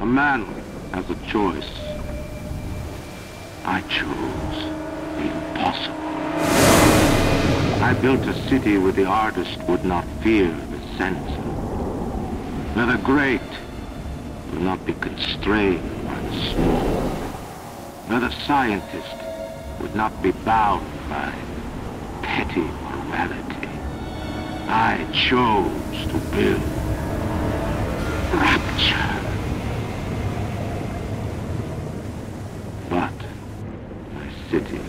A man has a choice. I chose the impossible. I built a city where the artist would not fear the censor. Where the great will not be constrained by the small. Where the scientist would not be bound by petty morality. I chose to build rapture. But my city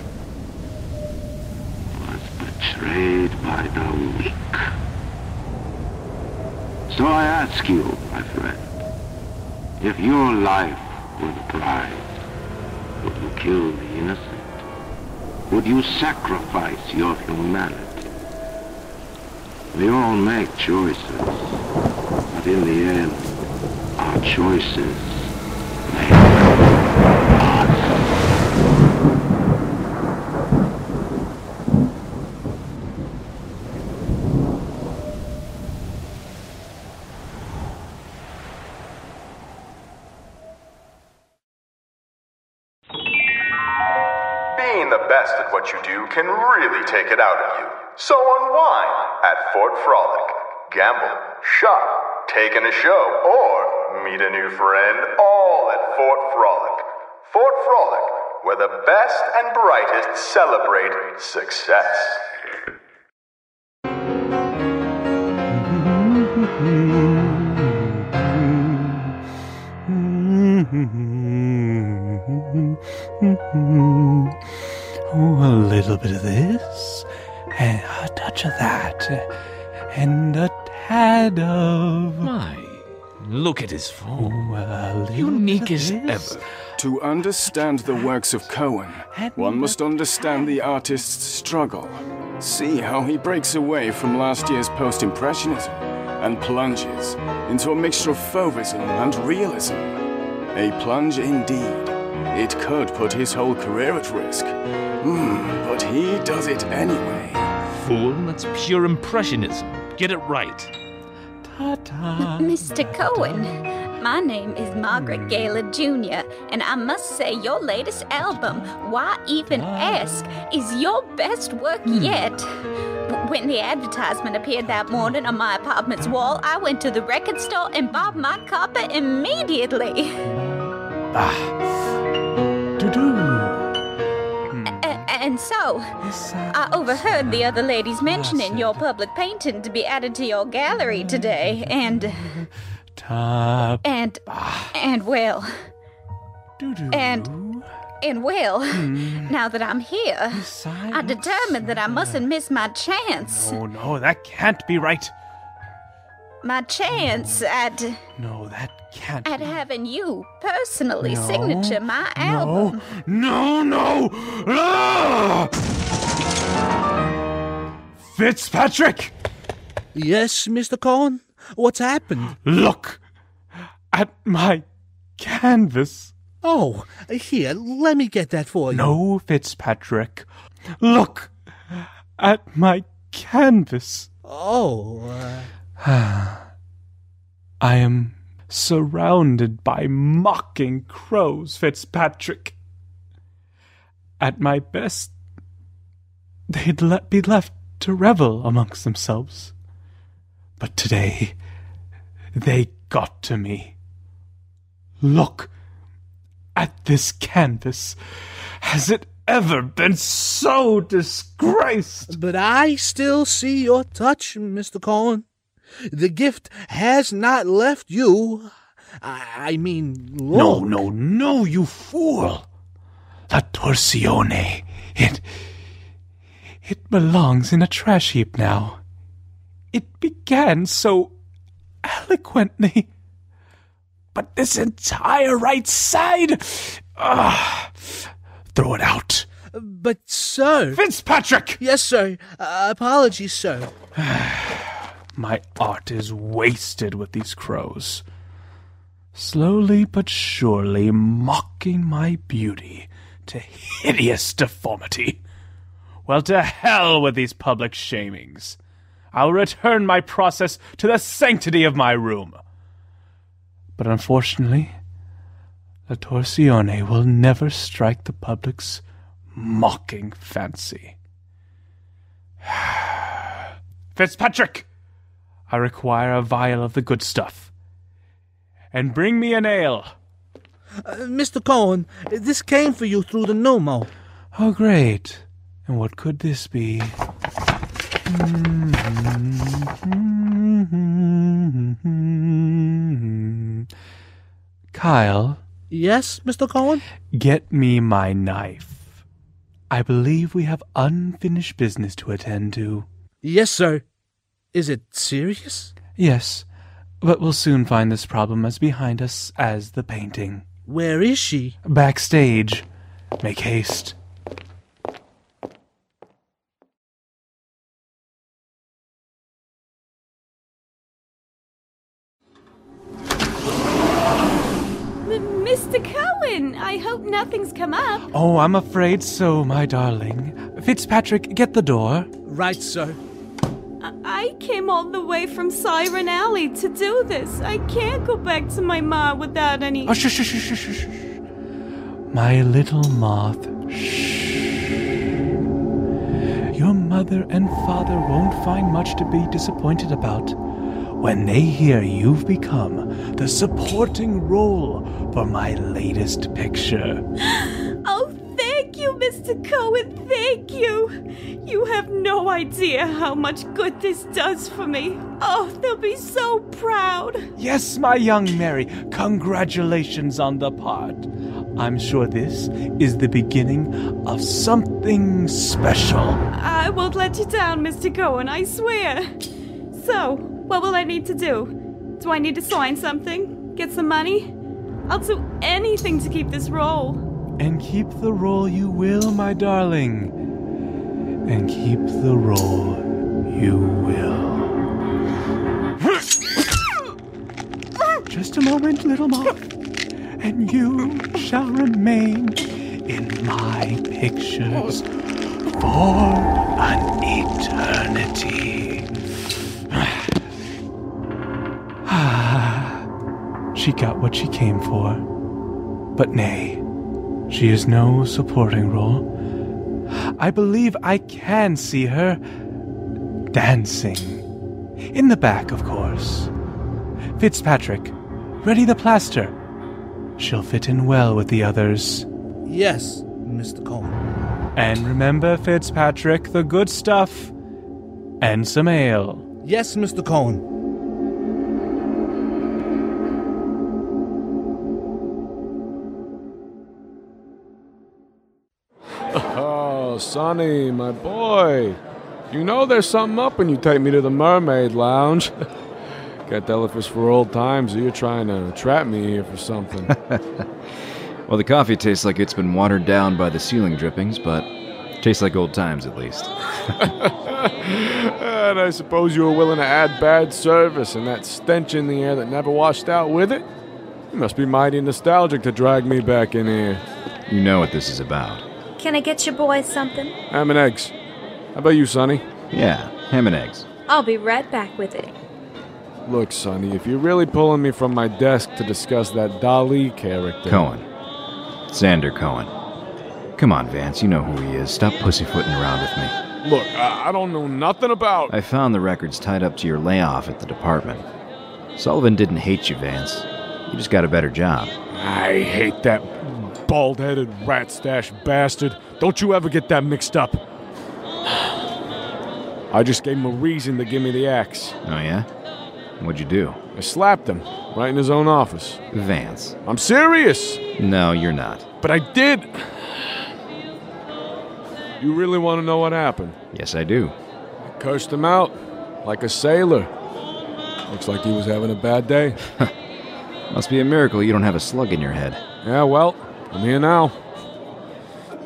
was betrayed by the weak. So I ask you, my friend, if your life were the prize, would you kill the innocent? Would you sacrifice your humanity? We all make choices, but in the end, our choices take it out of you. So unwind at Fort Frolic. Gamble, shop, take in a show, or meet a new friend, all at Fort Frolic. Fort Frolic, where the best and brightest celebrate success. Oh, a little bit of this, touch of that, and a tad of. My, look at his form. Unique as ever. To understand the works of Cohen, one must understand the artist's struggle. See how he breaks away from last year's post impressionism and plunges into a mixture of fauvism and realism. A plunge indeed. It could put his whole career at risk. Hmm, but he does it anyway. Fool, that's pure impressionism. Get it right. Ta-ta. Mr. Cohen, my name is Margaret Gaylor Jr., and I must say your latest album, Why Even Ask, is your best work yet. When the advertisement appeared that morning on my apartment's wall, I went to the record store and bought my copy immediately. Ah. Doo-doo. And so, I overheard the other ladies mentioning your public painting to be added to your gallery today, and, and, and well. And- and well, hmm. now that I'm here, I determined that I mustn't miss my chance. Oh, no, that can't be right. My chance at No, that can't at be. having you personally No, signature my album. No, no, no! Ah! Fitzpatrick! Yes, Mr. Cohen? What's happened? Look at my canvas. Oh, here, let me get that for you. No, Fitzpatrick. Look at my canvas. Oh, uh, I am surrounded by mocking crows, Fitzpatrick. At my best, they'd let be left to revel amongst themselves. But today, they got to me. Look at this canvas. Has it ever been so disgraced? but I still see your touch, Mr. Cohen. The gift has not left you. I, I mean, No, no, no, you fool! La Torsione. It. It belongs in a trash heap now. It began so eloquently. But this entire right side. Ah, throw it out. But, sir. Fitzpatrick! Yes, sir. Uh, apologies, sir. My art is wasted with these crows. Slowly but surely mocking my beauty to hideous deformity. Well, to hell with these public shamings. I'll return my process to the sanctity of my room. But unfortunately, La Torsione will never strike the public's mocking fancy. Fitzpatrick! I require a vial of the good stuff. And bring me an ale. Uh, Mr. Cohen, this came for you through the pneumo. Oh, great. And what could this be? Kyle, Yes, Mr. Cohen? get me my knife. I believe we have unfinished business to attend to. Yes, sir. Is it serious? Yes, but we'll soon find this problem as behind us as the painting. Where is she? Backstage. Make haste. Mr. Cohen, I hope nothing's come up. Oh, I'm afraid so, my darling. Fitzpatrick, get the door. Right, sir. I-, came all the way from Siren Alley to do this. I can't go back to my ma without any. Oh, shh, shh, shh, shh, shh, shh. My little moth, shh. Your mother and father won't find much to be disappointed about when they hear you've become the supporting role for my latest picture. Oh, you, Mr. Cohen. Thank you. You have no idea how much good this does for me. Oh, they'll be so proud. Yes, my young Mary, congratulations on the part. I'm sure this is the beginning of something special. I won't let you down, Mr. Cohen, I swear. So, what will I need to do? Do I need to sign something? Get some money? I'll do anything to keep this role. And keep the role you will, my darling. And keep the role you will. Just a moment, little moth, and you shall remain in my pictures for an eternity. Ah, she got what she came for. But nay, she is no supporting role. I believe I can see her dancing. In the back, of course. Fitzpatrick, ready the plaster. She'll fit in well with the others. Yes, Mr. Cohen. And remember, Fitzpatrick, the good stuff. And some ale. Yes, Mr. Cohen. Sonny, my boy. You know there's something up when you take me to the Mermaid Lounge. If it's for old times or you're trying to trap me here for something. Well, the coffee tastes like it's been watered down by the ceiling drippings, but tastes like old times at least. and I suppose you were willing to add bad service and that stench in the air that never washed out with it? You must be mighty nostalgic to drag me back in here. You know what this is about. Can I get your boys something? Ham and eggs. How about you, Sonny? Yeah, ham and eggs. I'll be right back with it. Look, Sonny, if you're really pulling me from my desk to discuss that Dali character. Cohen. Sander Cohen. Come on, Vance, you know who he is. Stop pussyfooting around with me. Look, I, I don't know nothing about. I found the records tied up to your layoff at the department. Sullivan didn't hate you, Vance. You just got a better job. I hate that bald headed rat stash bastard. Don't you ever get that mixed up. I just gave him a reason to give me the axe. Oh, yeah? What'd you do? I slapped him right in his own office. Vance. I'm serious, No, you're not. but I did. You really want to know what happened? Yes, I do. I cursed him out like a sailor. Looks like he was having a bad day. Must be a miracle you don't have a slug in your head. Yeah, well, I'm here now.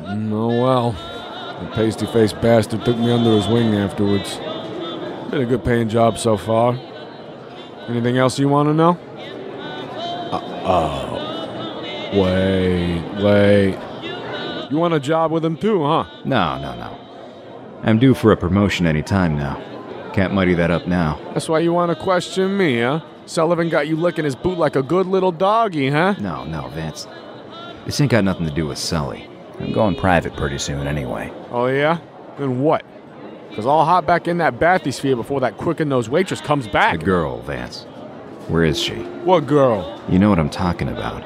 Oh well. The pasty faced bastard took me under his wing afterwards. Been a good paying job so far. Anything else you want to know? Uh, oh. Wait, wait. You want a job with him too, huh? No, no, no. I'm due for a promotion any time now. Can't muddy that up now. That's why you want to question me, huh? Sullivan got you licking his boot like a good little doggy, huh? No, no, Vance. This ain't got nothing to do with Sully. I'm going private pretty soon anyway. Oh, yeah? Then what? Because I'll hop back in that bathysphere before that quicken nosed waitress comes back. The girl, Vance. Where is she? What girl? You know what I'm talking about.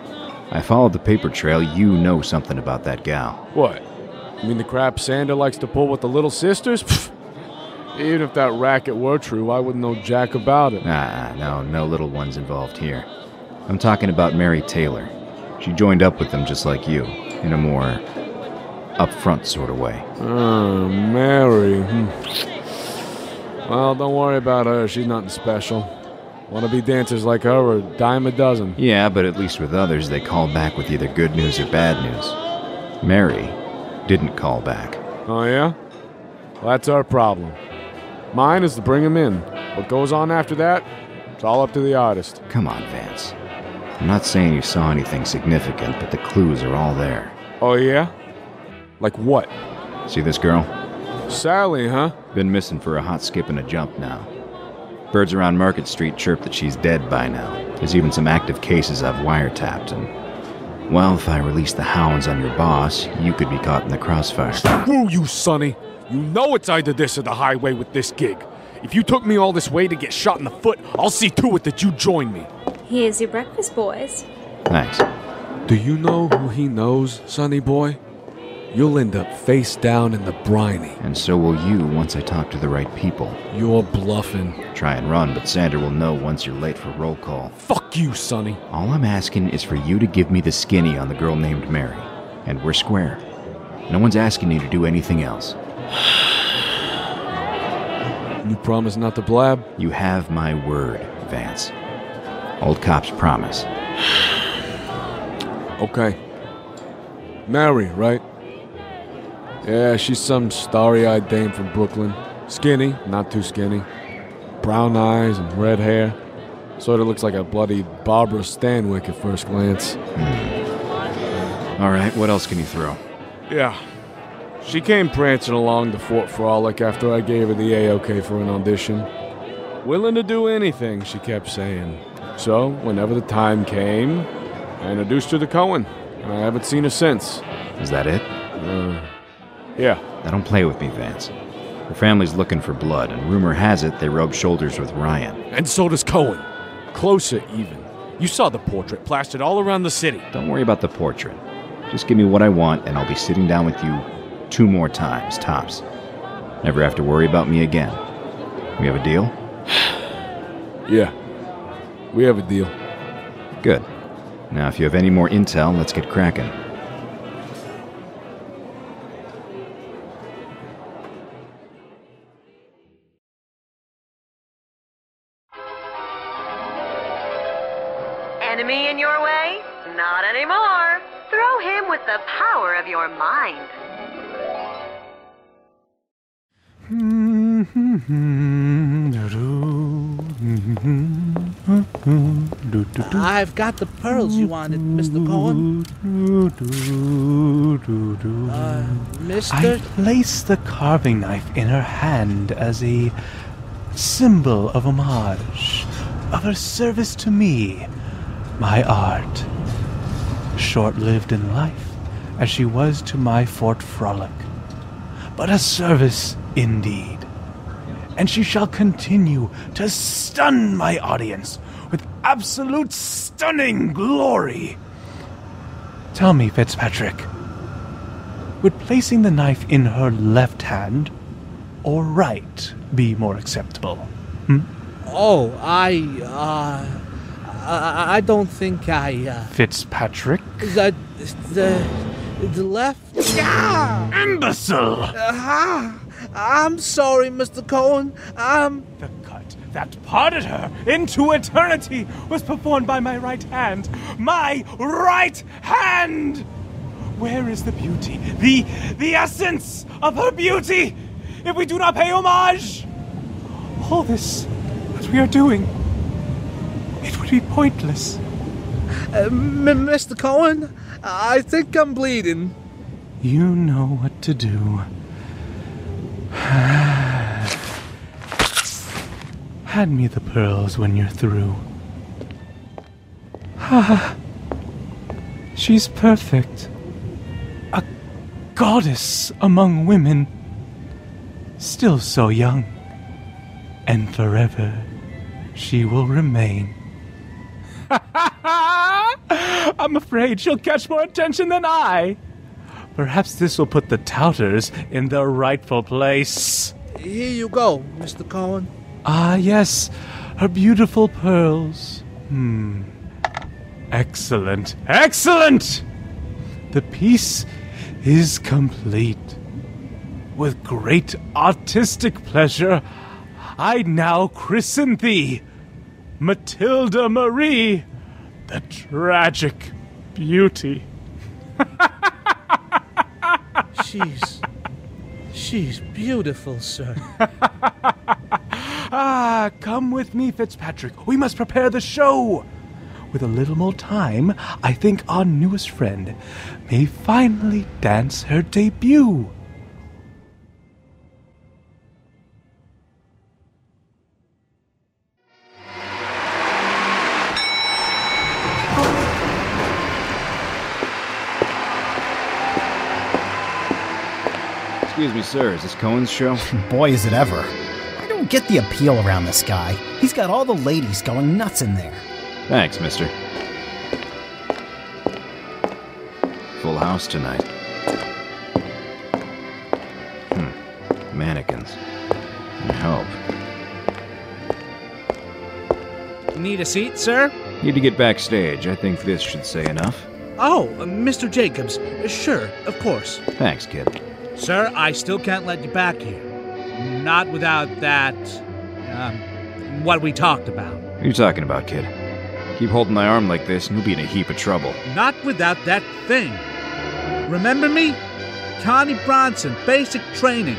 I followed the paper trail. You know something about that gal. What? You mean the crap Sander likes to pull with the little sisters? Even if that racket were true, I wouldn't know jack about it. Ah, no, no little ones involved here. I'm talking about Mary Taylor. She joined up with them just like you, in a more upfront sort of way. Oh, Mary. Hmm. Well, don't worry about her. She's nothing special. Wanna-be dancers like her a dime a dozen. Yeah, but at least with others, they call back with either good news or bad news. Mary didn't call back. Oh, yeah? Well, that's our problem. Mine is to bring him in. What goes on after that, it's all up to the artist. Come on, Vance. I'm not saying you saw anything significant, but the clues are all there. Oh, yeah? Like what? See this girl? Sally, huh? Been missing for a hot skip and a jump now. Birds around Market Street chirp that she's dead by now. There's even some active cases I've wiretapped, and. Well, if I release the hounds on your boss, you could be caught in the crossfire. Screw you, Sonny! You know it's either this or the highway with this gig. If you took me all this way to get shot in the foot, I'll see to it that you join me. Here's your breakfast, boys. Thanks. Do you know who he knows, sonny boy? You'll end up face down in the briny. And so will you once I talk to the right people. You're bluffing. Try and run, but Sander will know once you're late for roll call. Fuck you, Sonny. All I'm asking is for you to give me the skinny on the girl named Mary. And we're square. No one's asking you to do anything else. You promise not to blab? You have my word, Vance. Old cops promise. Okay. Mary, right? Yeah, she's some starry eyed dame from Brooklyn. Skinny, not too skinny. Brown eyes and red hair. Sort of looks like a bloody Barbara Stanwyck at first glance. Hmm. All right, what else can you throw? Yeah. She came prancing along to Fort Frolic after I gave her the A-OK for an audition. Willing to do anything, she kept saying. So, whenever the time came, I introduced her to Cohen, and I haven't seen her since. Is that it? Uh, yeah. Now don't play with me, Vance. Her family's looking for blood, and rumor has it they rubbed shoulders with Ryan. And so does Cohen. Closer, even. You saw the portrait plastered all around the city. Don't worry about the portrait. Just give me what I want, and I'll be sitting down with you two more times, tops. Never have to worry about me again. We have a deal? Yeah. We have a deal. Good. Now, if you have any more intel, let's get cracking. Enemy in your way? Not anymore. Throw him with the power of your mind. I've got the pearls you wanted, Mr. Cohen. Uh, Mr. I place the carving knife in her hand as a symbol of homage, of her service to me, my art. Short lived in life, as she was to my Fort Frolic, but a service indeed. And she shall continue to stun my audience with absolute stunning glory. Tell me, Fitzpatrick, would placing the knife in her left hand or right be more acceptable? Hmm? Oh, I, uh, I, I don't think I, uh, Fitzpatrick? the, the, the left. Yeah! Imbecile! Uh, I'm sorry, Mr. Cohen. Um, The that parted her into eternity was performed by my right hand. My right hand! Where is the beauty, the the essence of her beauty, if we do not pay homage? All this that we are doing, it would be pointless. uh, Mr. Cohen, I think I'm bleeding. You know what to do. Hand me the pearls when you're through. Ha! She's perfect. A goddess among women. Still so young. And forever she will remain. I'm afraid she'll catch more attention than I. Perhaps this will put the Touters in their rightful place. Here you go, Mr. Cohen. Ah, yes, her beautiful pearls. Hmm. Excellent, excellent! The piece is complete. With great artistic pleasure, I now christen thee Matilda Marie, the tragic beauty. She's. She's beautiful, sir. ah, come with me, Fitzpatrick. We must prepare the show. With a little more time, I think our newest friend may finally dance her debut. Excuse me, sir. Is this Cohen's show? Boy, is it ever. I don't get the appeal around this guy. He's got all the ladies going nuts in there. Thanks, mister. Full house tonight. Hmm. Mannequins. Help. Need a seat, sir? Need to get backstage. I think this should say enough. Oh, uh, Mr. Jacobs. Uh, Sure, of course. Thanks, kid. Sir, I still can't let you back here. Not without that. Um, what we talked about. What are you talking about, kid? Keep holding my arm like this, and you'll be in a heap of trouble. Not without that thing. Remember me? Connie Bronson, basic training.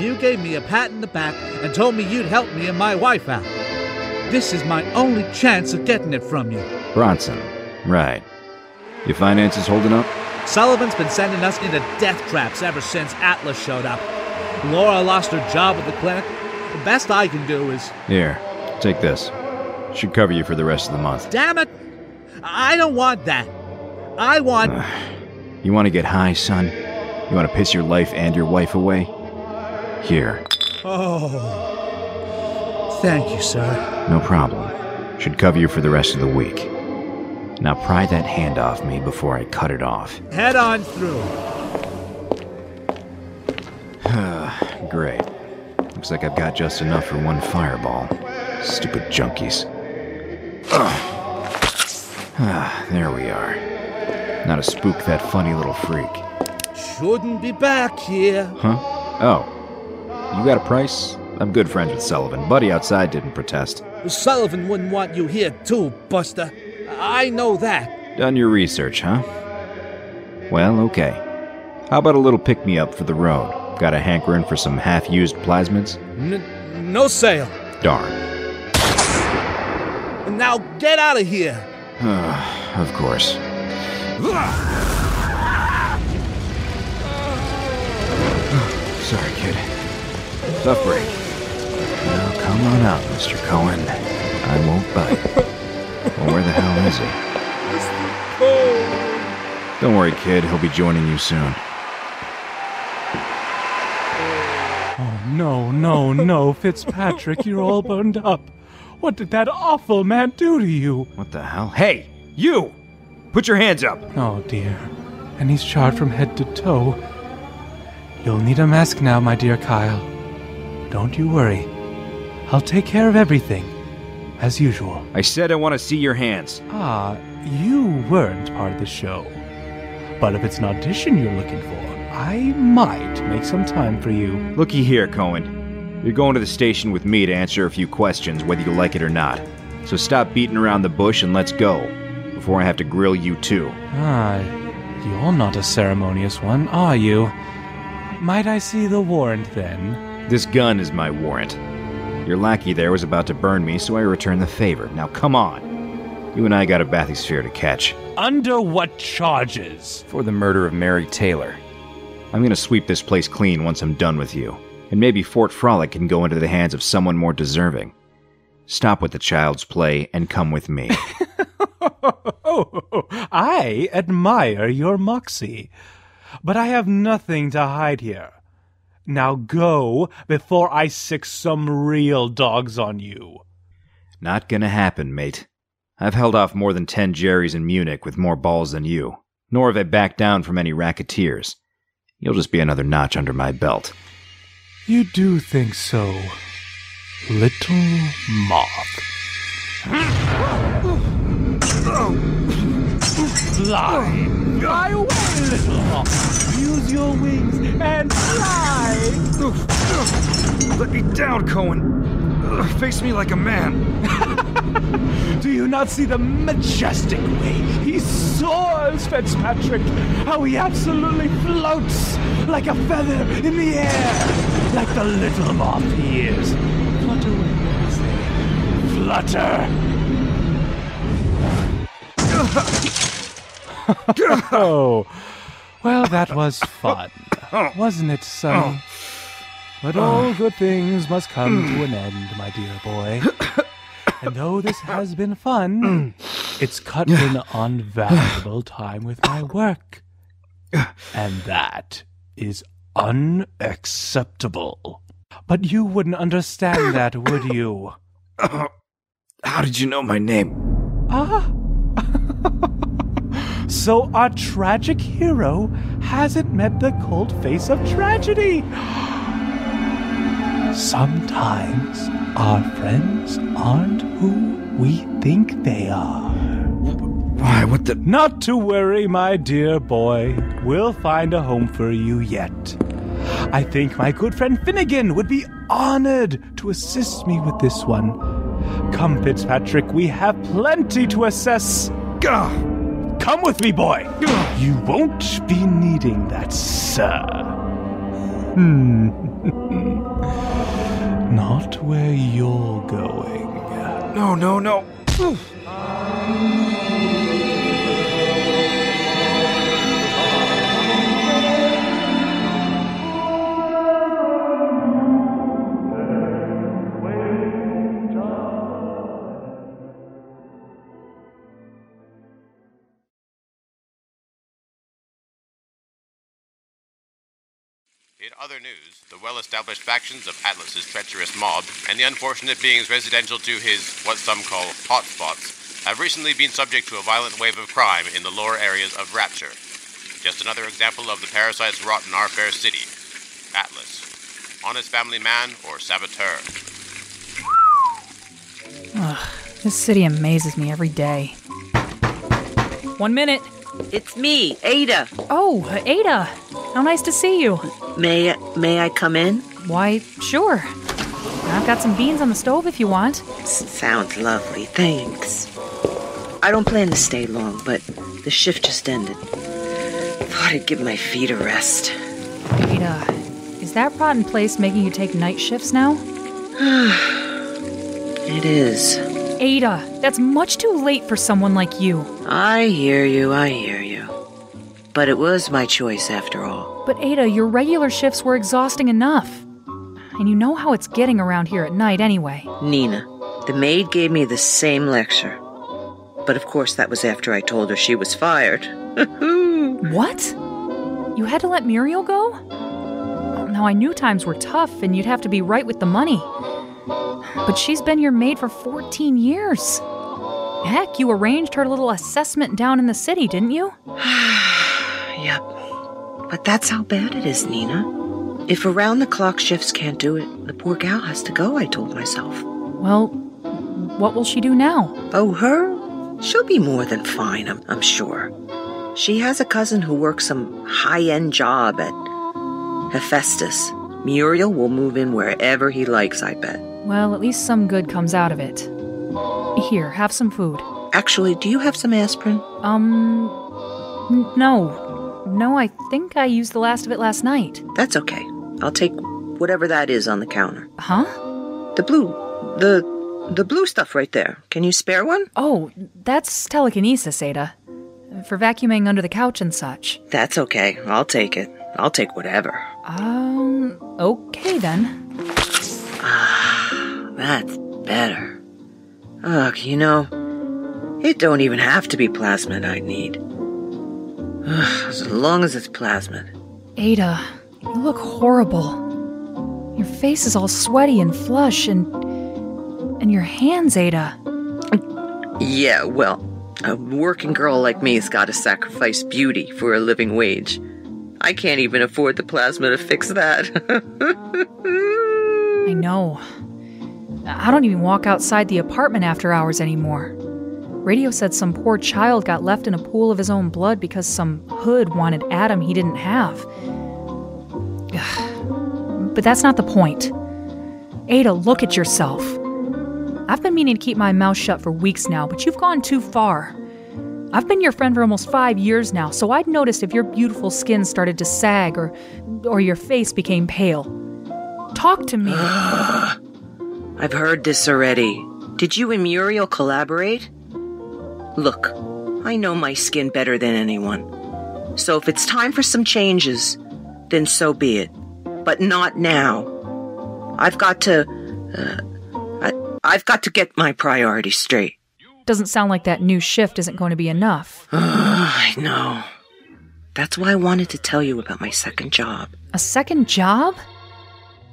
You gave me a pat in the back and told me you'd help me and my wife out. This is my only chance of getting it from you. Bronson. Right. Your finances holding up? Sullivan's been sending us into death traps ever since Atlas showed up. Laura lost her job at the clinic. The best I can do is. Here, take this. Should cover you for the rest of the month. Damn it! I don't want that. I want. You want to get high, son? You want to piss your life and your wife away? Here. Oh. Thank you, sir. No problem. Should cover you for the rest of the week. Now pry that hand off me before I cut it off. Head on through. Great. Looks like I've got just enough for one fireball. Stupid junkies. Ah, there we are. Now to spook that funny little freak. Shouldn't be back here. Huh? Oh. You got a price? I'm good friends with Sullivan. Buddy outside didn't protest. Sullivan wouldn't want you here, too, Buster. I know that. Done your research, huh? Well, okay. How about a little pick me up for the road? Got a hankering for some half used plasmids? N- no sale. Darn. Now get out of here. of course. Sorry, kid. Tough break. Now come on out, Mr. Cohen. I won't bite. well, where the hell is he? Don't worry, kid. He'll be joining you soon. No, no, no, Fitzpatrick, you're all burned up. What did that awful man do to you? What the hell? Hey, you! Put your hands up! Oh, dear. And he's charred from head to toe. You'll need a mask now, my dear Kyle. Don't you worry. I'll take care of everything, as usual. I said I want to see your hands. Ah, you weren't part of the show. But if it's an audition you're looking for, I might make some time for you. Looky here, Cohen. You're going to the station with me to answer a few questions, whether you like it or not. So stop beating around the bush and let's go, before I have to grill you too. Ah, you're not a ceremonious one, are you? Might I see the warrant then? This gun is my warrant. Your lackey there was about to burn me, so I returned the favor. Now come on. You and I got a bathysphere to catch. Under what charges? For the murder of Mary Taylor. I'm gonna sweep this place clean once I'm done with you. And maybe Fort Frolic can go into the hands of someone more deserving. Stop with the child's play and come with me. I admire your moxie. But I have nothing to hide here. Now go before I sick some real dogs on you. Not gonna happen, mate. I've held off more than ten Jerrys in Munich with more balls than you, nor have I backed down from any racketeers. You'll just be another notch under my belt. You do think so, little moth. Fly! Fly away, little moth! Use your wings and fly! Let me down, Cohen. Ugh, face me like a man. Do you not see the majestic way he soars, Fitzpatrick? How he absolutely floats like a feather in the air, like the little moth he is. Flutter away, say. Flutter! oh, well, that was fun, wasn't it, son? Oh. But all good things must come to an end, my dear boy. And though this has been fun, it's cut in on valuable time with my work. And that is unacceptable. But you wouldn't understand that, would you? How did you know my name? Ah. so our tragic hero hasn't met the cold face of tragedy. Sometimes our friends aren't who we think they are. Why, what the? Not to worry, my dear boy. We'll find a home for you yet. I think my good friend Finnegan would be honored to assist me with this one. Come, Fitzpatrick, we have plenty to assess. Gah! Come with me, boy. You won't be needing that, sir. Hmm. Not where you're going. No, no, no. In other news, the well established factions of Atlas's treacherous mob and the unfortunate beings residential to his, what some call, hotspots, have recently been subject to a violent wave of crime in the lower areas of Rapture. Just another example of the parasites wrought in our fair city. Atlas. Honest family man or saboteur? Ugh, this city amazes me every day. One minute. It's me, Ada. Oh, Ada. How nice to see you. May may I come in? Why, sure. I've got some beans on the stove if you want. Sounds lovely, thanks. I don't plan to stay long, but the shift just ended. Thought I'd give my feet a rest. Ada, is that rotten place making you take night shifts now? It is. Ada, that's much too late for someone like you. I hear you, I hear you. But it was my choice after all. But Ada, your regular shifts were exhausting enough. And you know how it's getting around here at night anyway. Nina, the maid gave me the same lecture. But of course, that was after I told her she was fired. what? You had to let Muriel go? Now, I knew times were tough and you'd have to be right with the money. But she's been your maid for 14 years. Heck, you arranged her little assessment down in the city, didn't you? yep. But that's how bad it is, Nina. If around the clock shifts can't do it, the poor gal has to go, I told myself. Well, what will she do now? Oh, her? She'll be more than fine, I'm, I'm sure. She has a cousin who works some high end job at Hephaestus. Muriel will move in wherever he likes, I bet. Well, at least some good comes out of it. Here, have some food. Actually, do you have some aspirin? Um, n- no. No, I think I used the last of it last night. That's okay. I'll take whatever that is on the counter. Huh? The blue, the the blue stuff right there. Can you spare one? Oh, that's telekinesis, Ada. For vacuuming under the couch and such. That's okay. I'll take it. I'll take whatever. Um, okay then. Ah, that's better. Ugh, you know, It don't even have to be plasmid I need. as long as it's plasmid. Ada, you look horrible. Your face is all sweaty and flush, and. and your hands, Ada. Yeah, well, a working girl like me's gotta sacrifice beauty for a living wage. I can't even afford the plasma to fix that. I know. I don't even walk outside the apartment after hours anymore. Radio said some poor child got left in a pool of his own blood because some hood wanted Adam he didn't have. But that's not the point. Ada, look at yourself. I've been meaning to keep my mouth shut for weeks now, but you've gone too far. I've been your friend for almost five years now, so I'd noticed if your beautiful skin started to sag or, or your face became pale. Talk to me. I've heard this already. Did you and Muriel collaborate? Look, I know my skin better than anyone. So if it's time for some changes, then so be it. But not now. I've got to. Uh, I, I've got to get my priorities straight. Doesn't sound like that new shift isn't going to be enough. I know. That's why I wanted to tell you about my second job. A second job?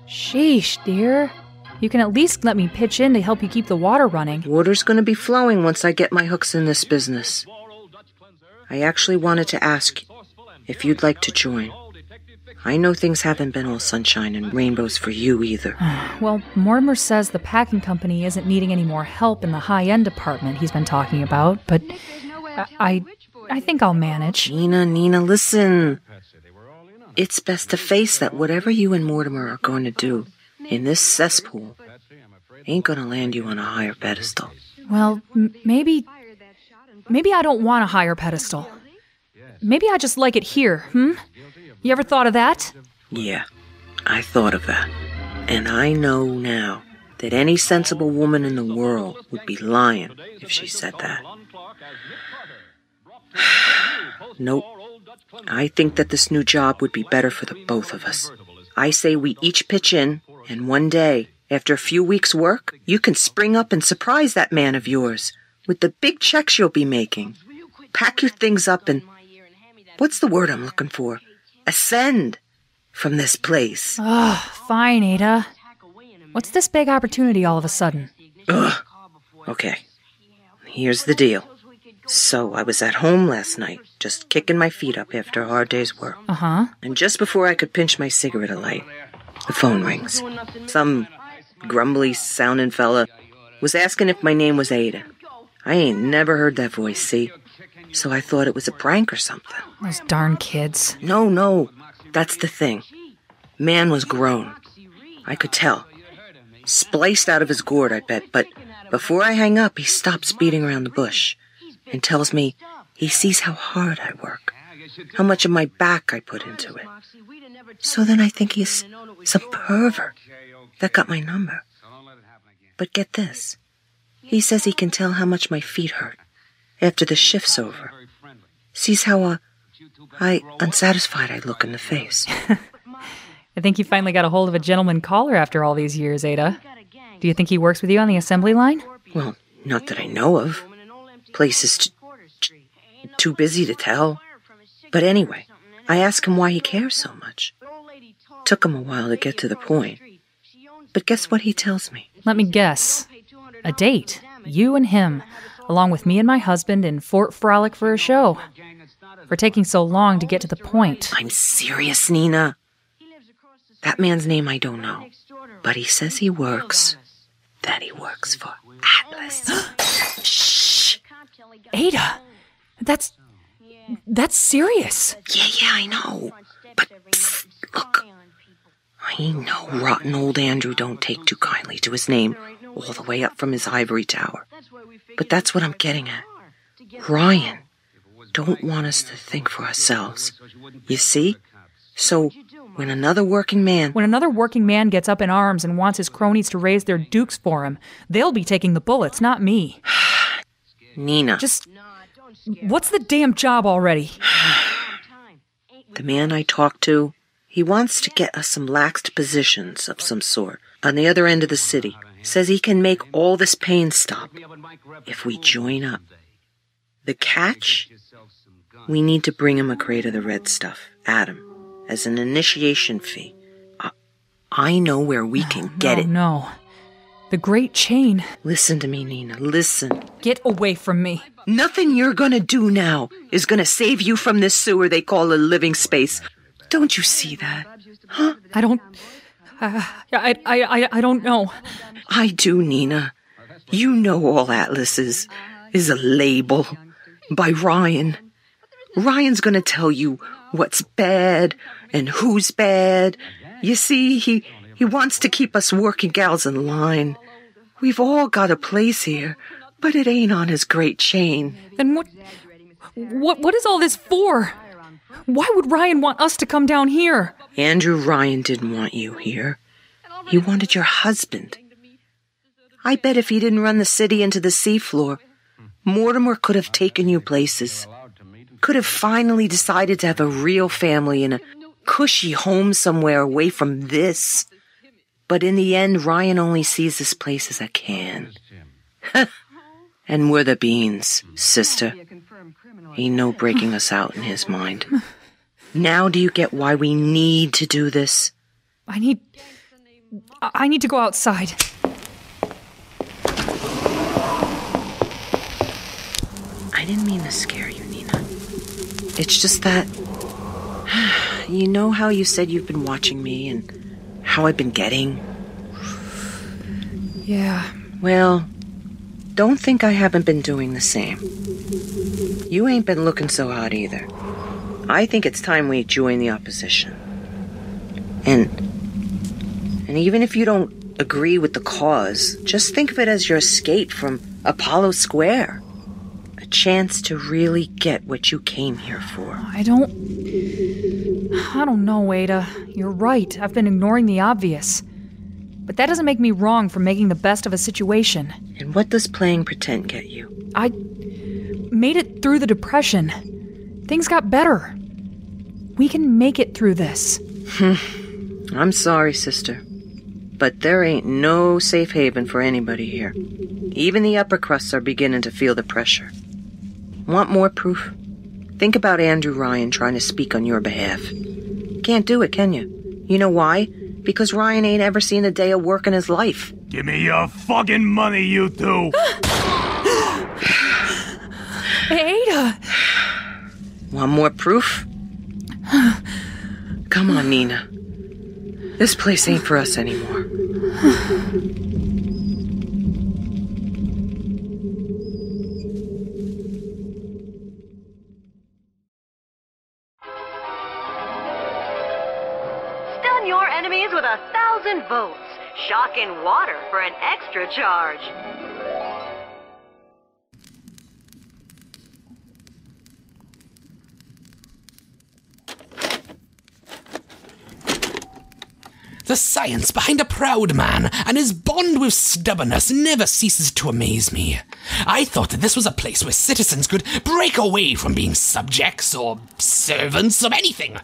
Sheesh, dear. You can at least let me pitch in to help you keep the water running. Water's gonna be flowing once I get my hooks in this business. I actually wanted to ask if you'd like to join. I know things haven't been all sunshine and rainbows for you either. Well, Mortimer says the packing company isn't needing any more help in the high end department he's been talking about, but I, I, I think I'll manage. Nina, Nina, listen. It's best to face that whatever you and Mortimer are going to do in this cesspool ain't gonna land you on a higher pedestal. Well, m- maybe. Maybe I don't want a higher pedestal. Maybe I just like it here, hmm? You ever thought of that? Yeah, I thought of that. And I know now that any sensible woman in the world would be lying if she said that. nope. I think that this new job would be better for the both of us. I say we each pitch in, and one day, after a few weeks' work, you can spring up and surprise that man of yours with the big checks you'll be making. Pack your things up and. What's the word I'm looking for? Ascend from this place. Ugh, fine, Ada. What's this big opportunity all of a sudden? Ugh. Okay. Here's the deal. So I was at home last night, just kicking my feet up after a hard day's work. Uh huh. And just before I could pinch my cigarette alight, the phone rings. Some grumbly sounding fella was asking if my name was Ada. I ain't never heard that voice, see? So I thought it was a prank or something. Those darn kids. No, no. That's the thing. Man was grown. I could tell. Spliced out of his gourd, I bet, but before I hang up, he stops beating around the bush and tells me he sees how hard I work, how much of my back I put into it. So then I think he's some pervert that got my number. But get this. He says he can tell how much my feet hurt after the shift's over. Sees how uh, I unsatisfied I look in the face. I think you finally got a hold of a gentleman caller after all these years, Ada. Do you think he works with you on the assembly line? Well, not that I know of. Place is t- t- too busy to tell. But anyway, I ask him why he cares so much. Took him a while to get to the point. But guess what he tells me? Let me guess. A date. You and him, along with me and my husband in Fort Frolic for a show. For taking so long to get to the point. I'm serious, Nina. That man's name I don't know. But he says he works. That he works for Atlas. Shh! Ada, that's. That's serious. Yeah, yeah, I know. But psst, look. I know rotten old Andrew don't take too kindly to his name all the way up from his ivory tower. But that's what I'm getting at. Ryan don't want us to think for ourselves. You see? So when another working man When another working man gets up in arms and wants his cronies to raise their dukes for him, they'll be taking the bullets, not me. Nina Just. What's the damn job already? The man I talked to, he wants to get us some laxed positions of some sort on the other end of the city. Says he can make all this pain stop if we join up. The catch? We need to bring him a crate of the red stuff, Adam, as an initiation fee. I, I know where we can get no, it. No. The Great Chain. Listen to me, Nina. Listen. Get away from me. Nothing you're gonna do now is gonna save you from this sewer they call a living space. Don't you see that? Huh? I don't. Uh, I, I, I, I don't know. I do, Nina. You know all Atlas is, is a label by Ryan. Ryan's gonna tell you what's bad and who's bad. You see, he, he wants to keep us working gals in line. We've all got a place here, but it ain't on his great chain. Then what? What? What is all this for? Why would Ryan want us to come down here? Andrew Ryan didn't want you here. He wanted your husband. I bet if he didn't run the city into the seafloor, Mortimer could have taken you places. Could have finally decided to have a real family in a cushy home somewhere away from this. But in the end, Ryan only sees this place as a can. and we're the beans, sister. Ain't no breaking us out in his mind. Now do you get why we need to do this? I need. I need to go outside. I didn't mean to scare you, Nina. It's just that. You know how you said you've been watching me and how I've been getting? Yeah. Well, don't think I haven't been doing the same. You ain't been looking so hot either. I think it's time we join the opposition. And and even if you don't agree with the cause, just think of it as your escape from Apollo Square. A chance to really get what you came here for. I don't. I don't know, Ada. You're right. I've been ignoring the obvious. But that doesn't make me wrong for making the best of a situation. And what does playing pretend get you? I made it through the depression. Things got better. We can make it through this. Hmm. I'm sorry, sister. But there ain't no safe haven for anybody here. Even the upper crusts are beginning to feel the pressure. Want more proof? Think about Andrew Ryan trying to speak on your behalf. Can't do it, can you? You know why? Because Ryan ain't ever seen a day of work in his life. Give me your fucking money, you two! Ada! Want more proof? Come on, Nina. This place ain't for us anymore. with a thousand votes. Shock in water for an extra charge. The science behind a proud man and his bond with stubbornness never ceases to amaze me. I thought that this was a place where citizens could break away from being subjects or servants of anything.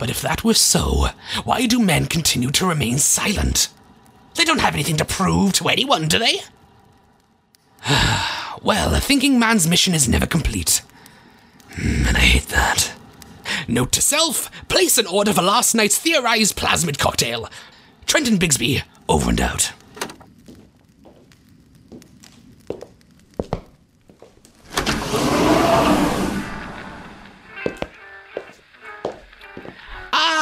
But if that were so, why do men continue to remain silent? They don't have anything to prove to anyone, do they? well, a thinking man's mission is never complete. Hmm, And I hate that. Note to self place an order for last night's theorized plasmid cocktail. Trenton Bigsby, over and out.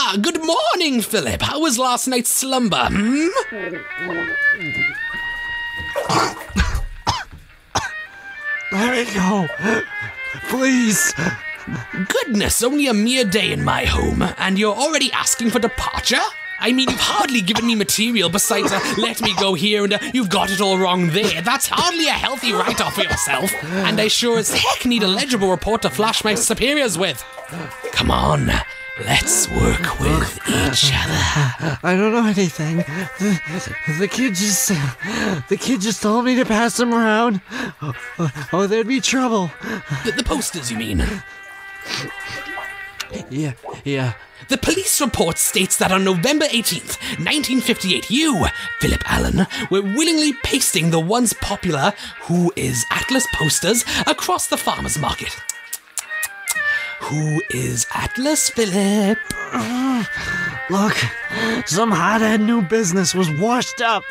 Ah, good morning, Philip. How was last night's slumber? Hmm? Let me go. Please. Goodness, only a mere day in my home, and you're already asking for departure? I mean, you've hardly given me material besides uh, let me go here and uh, you've got it all wrong there. That's hardly a healthy write off for yourself. And I sure as heck need a legible report to flash my superiors with. Come on, let's work with each other. I don't know anything. The, the kid just the kid just told me to pass them around. Oh, there'd be trouble. The, the posters, you mean? Yeah, yeah. The police report states that on November 18th, 1958, you, Philip Allen, were willingly pasting the once popular Who is Atlas posters across the farmer's market. Who is Atlas, Philip? Look, some hothead new business was washed up.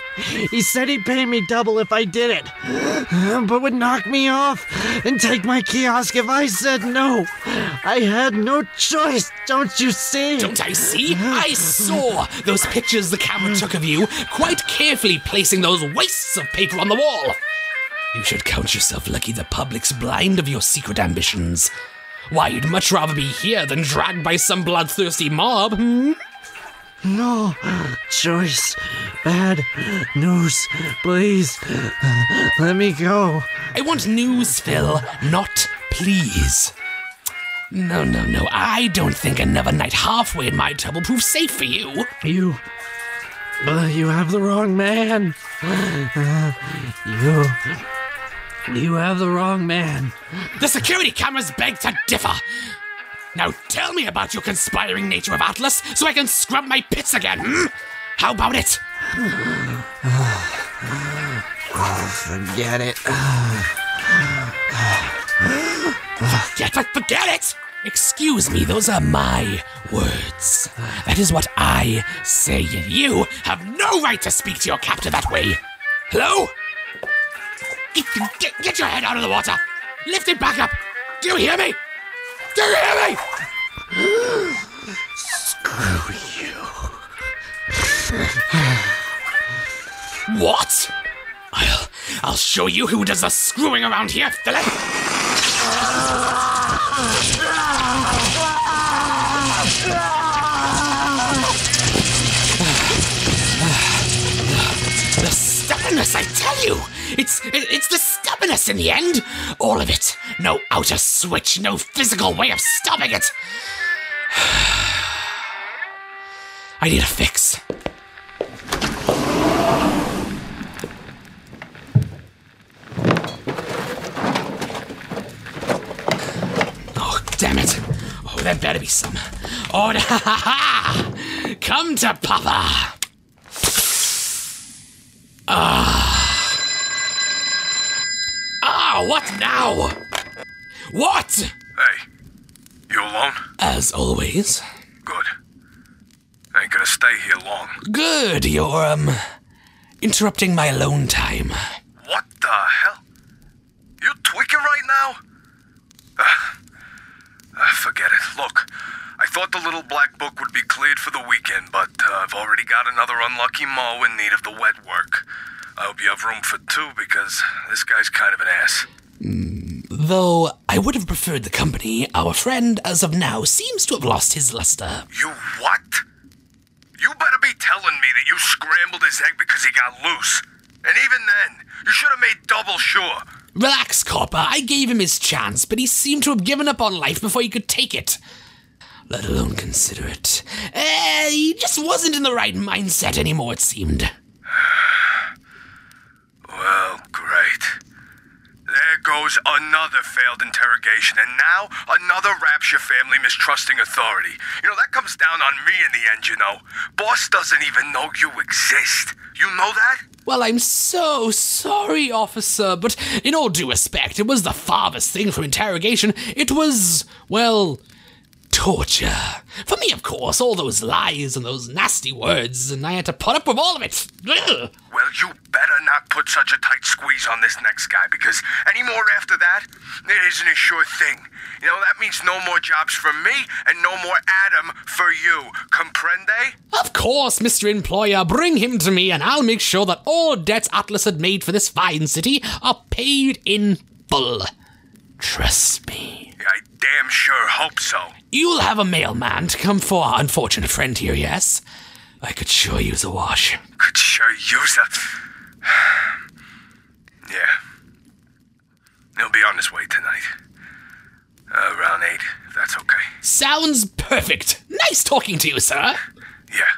He said he'd pay me double if I did it, but would knock me off and take my kiosk if I said no. I had no choice, don't you see? Don't I see? I saw those pictures the camera took of you, quite carefully placing those wastes of paper on the wall. You should count yourself lucky the public's blind of your secret ambitions. Why, you'd much rather be here than dragged by some bloodthirsty mob, hmm? No, Joyce. Bad news. Please, let me go. I want news, Phil, not please. No, no, no. I don't think another night halfway in my tub will prove safe for you. You. Uh, you have the wrong man. Uh, you. You have the wrong man. The security cameras beg to differ. Now tell me about your conspiring nature of Atlas so I can scrub my pits again, hmm? How about it? Oh, forget it. Forget, forget it! Excuse me, those are my words. That is what I say, you have no right to speak to your captor that way. Hello? Get, get, your head out of the water! Lift it back up! Do you hear me? Do you hear me? Screw you. What? I'll, I'll show you who does the screwing around here, Philip. The stubbornness, I tell you! It's it's the stubbornness in the end! All of it. No outer switch, no physical way of stopping it. I need a fix. Oh, damn it. Oh, there better be some. Oh, ha ha ha! Come to Papa! Ah. Ah, what now? What? Hey, you alone? As always. Good. I ain't gonna stay here long. Good, you're, um, interrupting my alone time. What the hell? You tweaking right now? Uh, uh, forget it. Look, I thought the little black book would be cleared for the weekend, but uh, I've already got another unlucky mow in need of the wet work. I hope you have room for two because this guy's kind of an ass. Though I would have preferred the company, our friend, as of now, seems to have lost his luster. You what? You better be telling me that you scrambled his egg because he got loose. And even then, you should have made double sure. Relax, Copper. I gave him his chance, but he seemed to have given up on life before he could take it. Let alone consider it. Eh, he just wasn't in the right mindset anymore, it seemed. Well, great. There goes another failed interrogation, and now another Rapture family mistrusting authority. You know, that comes down on me in the end, you know. Boss doesn't even know you exist. You know that? Well, I'm so sorry, officer, but in all due respect, it was the farthest thing from interrogation. It was, well, torture. For me, of course, all those lies and those nasty words, and I had to put up with all of it. Ugh. Well, you better not put such a tight squeeze on this next guy, because any more after that, it isn't a sure thing. You know, that means no more jobs for me, and no more Adam for you. Comprende? Of course, Mr. Employer, bring him to me, and I'll make sure that all debts Atlas had made for this fine city are paid in full. Trust me. I damn sure hope so. You'll have a mailman to come for our unfortunate friend here, yes? I could sure use a wash. Could sure use a. yeah. He'll be on his way tonight. Uh, around eight, if that's okay. Sounds perfect. Nice talking to you, sir. Yeah.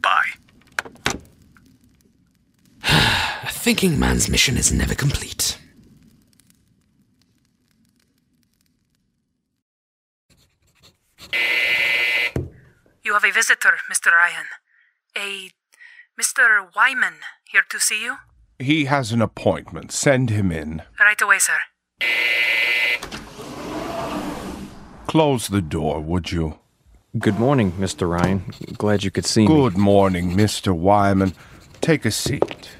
Bye. A thinking man's mission is never complete. You have a visitor, Mr. Ryan. A Mr. Wyman here to see you? He has an appointment. Send him in. Right away, sir. Close the door, would you? Good morning, Mr. Ryan. Glad you could see me. Good morning, Mr. Wyman. Take a seat.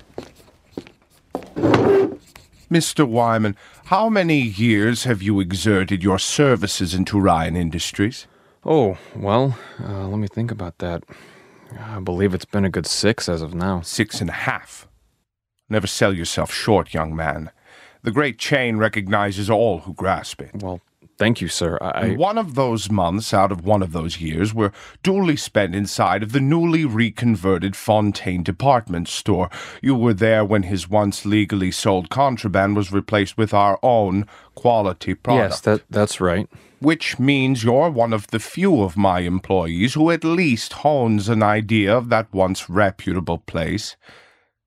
Mr. Wyman, how many years have you exerted your services into Ryan Industries? Oh, well, uh, let me think about that. I believe it's been a good six as of now. Six and a half. Never sell yourself short, young man. The great chain recognizes all who grasp it. Well, thank you, sir. I. And one of those months out of one of those years were duly spent inside of the newly reconverted Fontaine department store. You were there when his once legally sold contraband was replaced with our own quality product. Yes, that that's right. Which means you're one of the few of my employees who at least hones an idea of that once reputable place.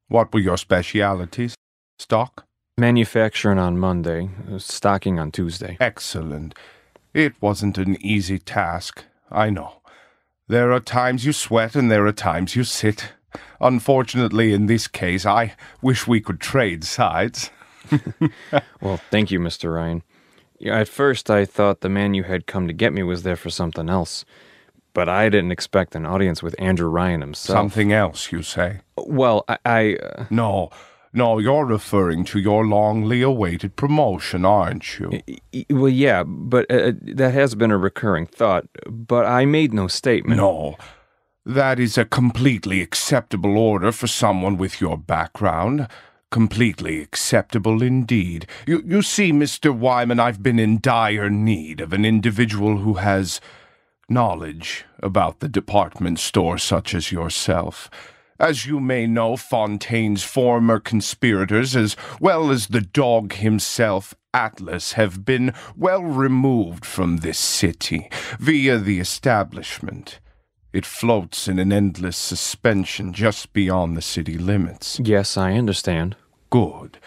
What were your specialities? Stock? Manufacturing on Monday, stocking on Tuesday. Excellent. It wasn't an easy task, I know. There are times you sweat and there are times you sit. Unfortunately, in this case, I wish we could trade sides. well, thank you, Mr. Ryan. At first, I thought the man you had come to get me was there for something else. But I didn't expect an audience with Andrew Ryan himself. Something else, you say? Well, I. I uh, No, no, you're referring to your longly awaited promotion, aren't you? well, yeah, but uh, that has been a recurring thought. But I made no statement. No. That is a completely acceptable order for someone with your background. Completely acceptable indeed. You, you see, Mr. Wyman, I've been in dire need of an individual who has knowledge about the department store such as yourself. As you may know, Fontaine's former conspirators, as well as the dog himself, Atlas, have been well removed from this city via the establishment. It floats in an endless suspension just beyond the city limits. Yes, I understand. Good.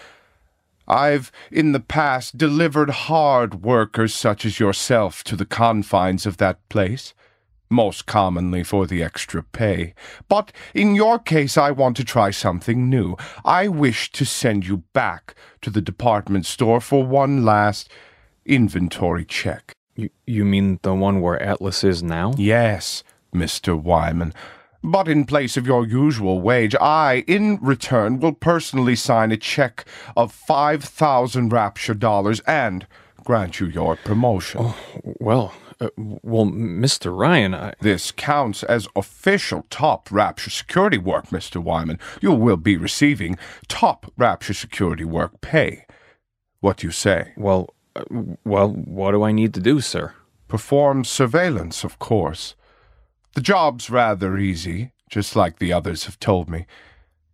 I've, in the past, delivered hard workers such as yourself to the confines of that place, most commonly for the extra pay. But in your case, I want to try something new. I wish to send you back to the department store for one last inventory check. You, you mean the one where Atlas is now? Yes, Mr. Wyman. But in place of your usual wage, I, in return, will personally sign a check of 5,000 rapture dollars and grant you your promotion. Oh, well, uh, well, Mr. Ryan, I... This counts as official top rapture security work, Mr. Wyman. You will be receiving top rapture security work pay. What do you say? Well, uh, well, what do I need to do, sir? Perform surveillance, of course. The job's rather easy, just like the others have told me.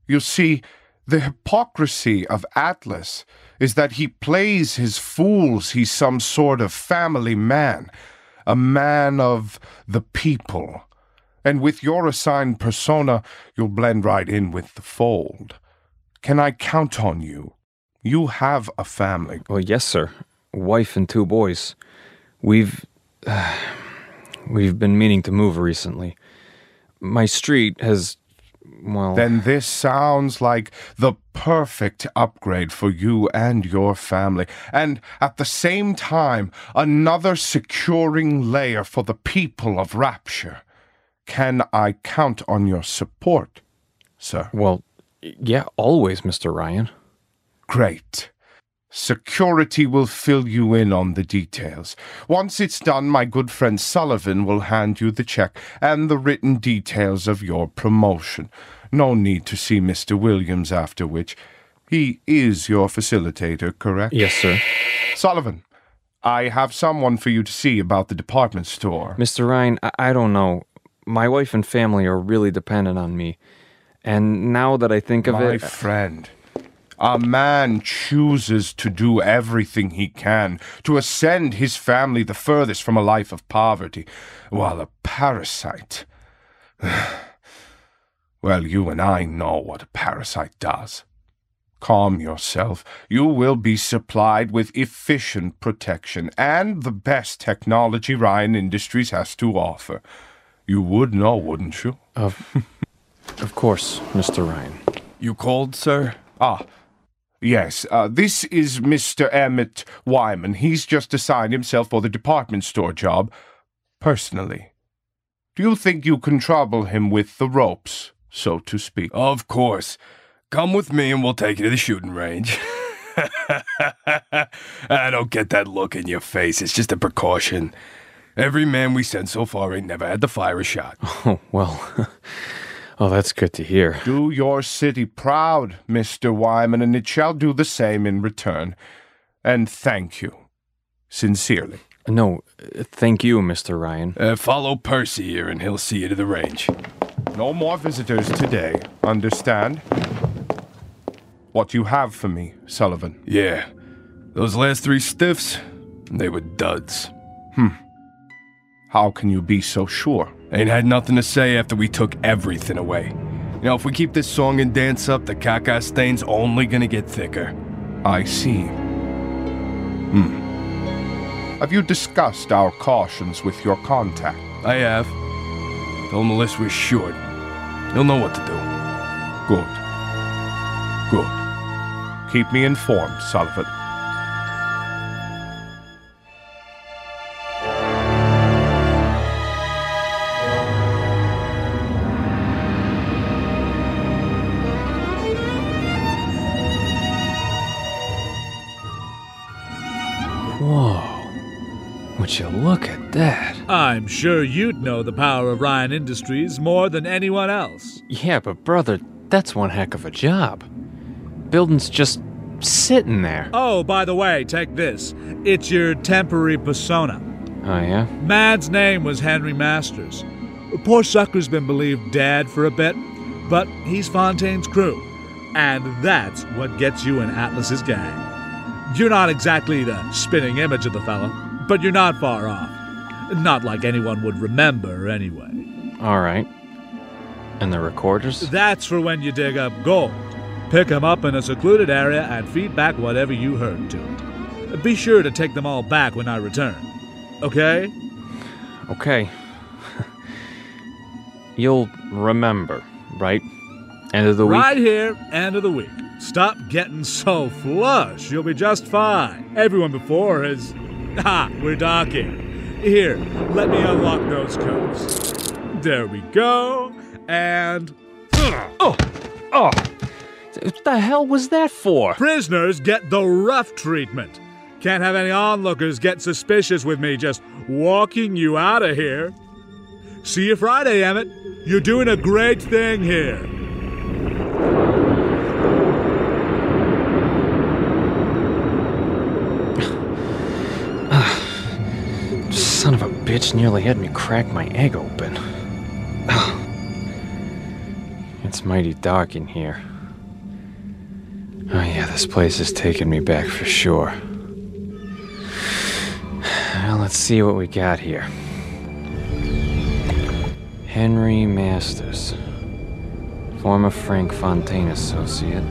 You see, the hypocrisy of Atlas is that he plays his fools he's some sort of family man, a man of the people. And with your assigned persona, you'll blend right in with the fold. Can I count on you? You have a family. Well, yes, sir. Wife and two boys. We've. Uh, we've been meaning to move recently. My street has. Well. Then this sounds like the perfect upgrade for you and your family, and at the same time, another securing layer for the people of Rapture. Can I count on your support, sir? Well, yeah, always, Mr. Ryan. Great. Security will fill you in on the details. Once it's done, my good friend Sullivan will hand you the check and the written details of your promotion. No need to see Mr. Williams after which. He is your facilitator, correct? Yes, sir. Sullivan, I have someone for you to see about the department store. Mr. Ryan, I, I don't know. My wife and family are really dependent on me. And now that I think of my it. My friend. A man chooses to do everything he can to ascend his family the furthest from a life of poverty, while a parasite. well, you and I know what a parasite does. Calm yourself. You will be supplied with efficient protection and the best technology Ryan Industries has to offer. You would know, wouldn't you? Of, of course, Mr. Ryan. You called, sir? Ah, yes. Uh, this is Mr. Emmett Wyman. He's just assigned himself for the department store job, personally. Do you think you can trouble him with the ropes, so to speak? Of course. Come with me and we'll take you to the shooting range. I don't get that look in your face. It's just a precaution. Every man we sent so far ain't never had to fire a shot. Oh, well. oh, that's good to hear. Do your city proud, Mr. Wyman, and it shall do the same in return. And thank you. Sincerely. No, uh, thank you, Mr. Ryan. Uh, follow Percy here and he'll see you to the range. No more visitors today, understand? What you have for me, Sullivan? Yeah. Those last three stiffs, they were duds. Hmm. How can you be so sure? Ain't had nothing to say after we took everything away. You know, if we keep this song and dance up, the caca stain's only gonna get thicker. I see. Hmm. Have you discussed our cautions with your contact? I have. Told him the list was short. He'll know what to do. Good. Good. Keep me informed, Sullivan. Would you look at that? I'm sure you'd know the power of Ryan Industries more than anyone else. Yeah, but brother, that's one heck of a job. Building's just sitting there. Oh, by the way, take this. It's your temporary persona. Oh, yeah? Man's name was Henry Masters. Poor sucker's been believed dead for a bit, but he's Fontaine's crew. And that's what gets you in Atlas's gang. You're not exactly the spinning image of the fella, but you're not far off. Not like anyone would remember, anyway. All right. And the recorders? That's for when you dig up gold. Pick 'em up in a secluded area and feed back whatever you heard to it. Be sure to take them all back when I return. Okay? Okay. You'll remember, right? End of the week? Right here, end of the week. Stop getting so flush. You'll be just fine. Everyone before has. Ha! We're docking. Here, let me unlock those codes. There we go. And. Oh! Oh! What the hell was that for? Prisoners get the rough treatment. Can't have any onlookers get suspicious with me just walking you out of here. See you Friday, Emmett. You're doing a great thing here. Bitch nearly had me crack my egg open. It's mighty dark in here. Oh, yeah, this place is taking me back for sure. Well, let's see what we got here. Henry Masters, former Frank Fontaine associate,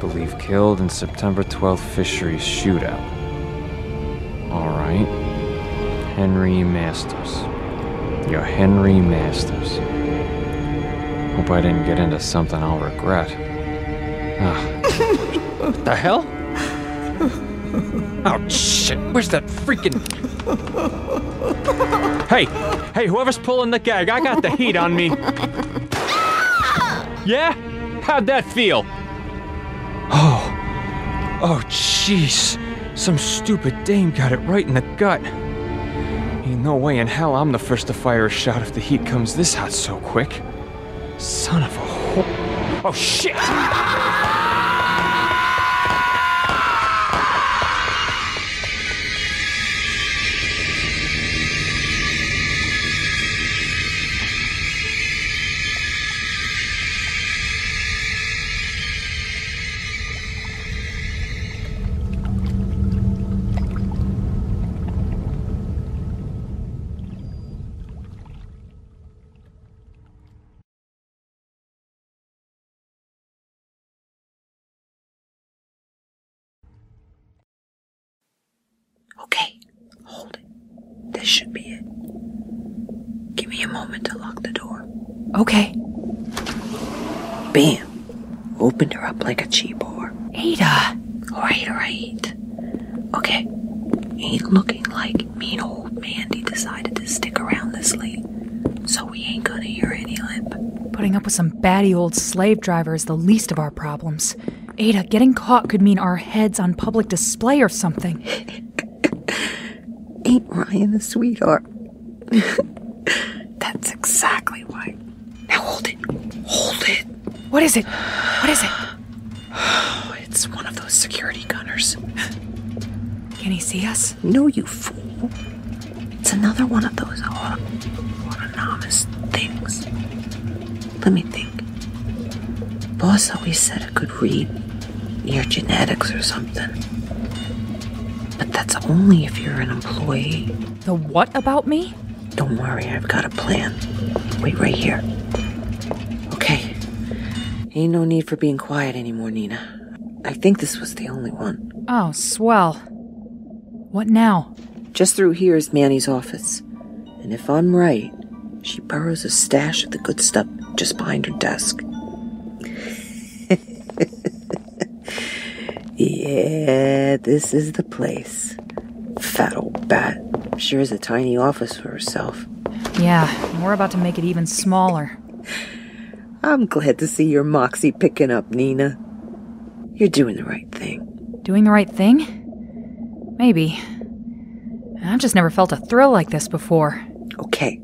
believed killed in September 12th fisheries shootout. All right. Henry Masters. You're Henry Masters. Hope I didn't get into something I'll regret. Ah. what the hell? Oh shit, where's that freaking. Hey, hey, whoever's pulling the gag, I got the heat on me. Yeah? How'd that feel? Oh. Oh, jeez. Some stupid dame got it right in the gut. Ain't no way in hell I'm the first to fire a shot if the heat comes this hot so quick. Son of a whore. Oh, shit! Bam! Opened her up like a cheap whore. Ada! Alright, alright. Okay. Ain't looking like mean old Mandy decided to stick around this late. So we ain't gonna hear any lip. Putting up with some batty old slave driver is the least of our problems. Ada, getting caught could mean our heads on public display or something. Ain't Ryan a sweetheart? That's exactly why. Now hold it. Hold it. What is it? What is it? It's one of those security gunners. Can he see us? No, you fool. It's another one of those auto- autonomous things. Let me think. Boss always said it could read your genetics or something. But that's only if you're an employee. The what about me? Don't worry, I've got a plan. Wait right here. Ain't no need for being quiet anymore, Nina. I think this was the only one. Oh, swell. What now? Just through here is Manny's office. And if I'm right, she burrows a stash of the good stuff just behind her desk. yeah, this is the place. Fat old bat. Sure is a tiny office for herself. Yeah, we're about to make it even smaller. I'm glad to see your moxie picking up, Nina. You're doing the right thing. Doing the right thing? Maybe. I've just never felt a thrill like this before. Okay.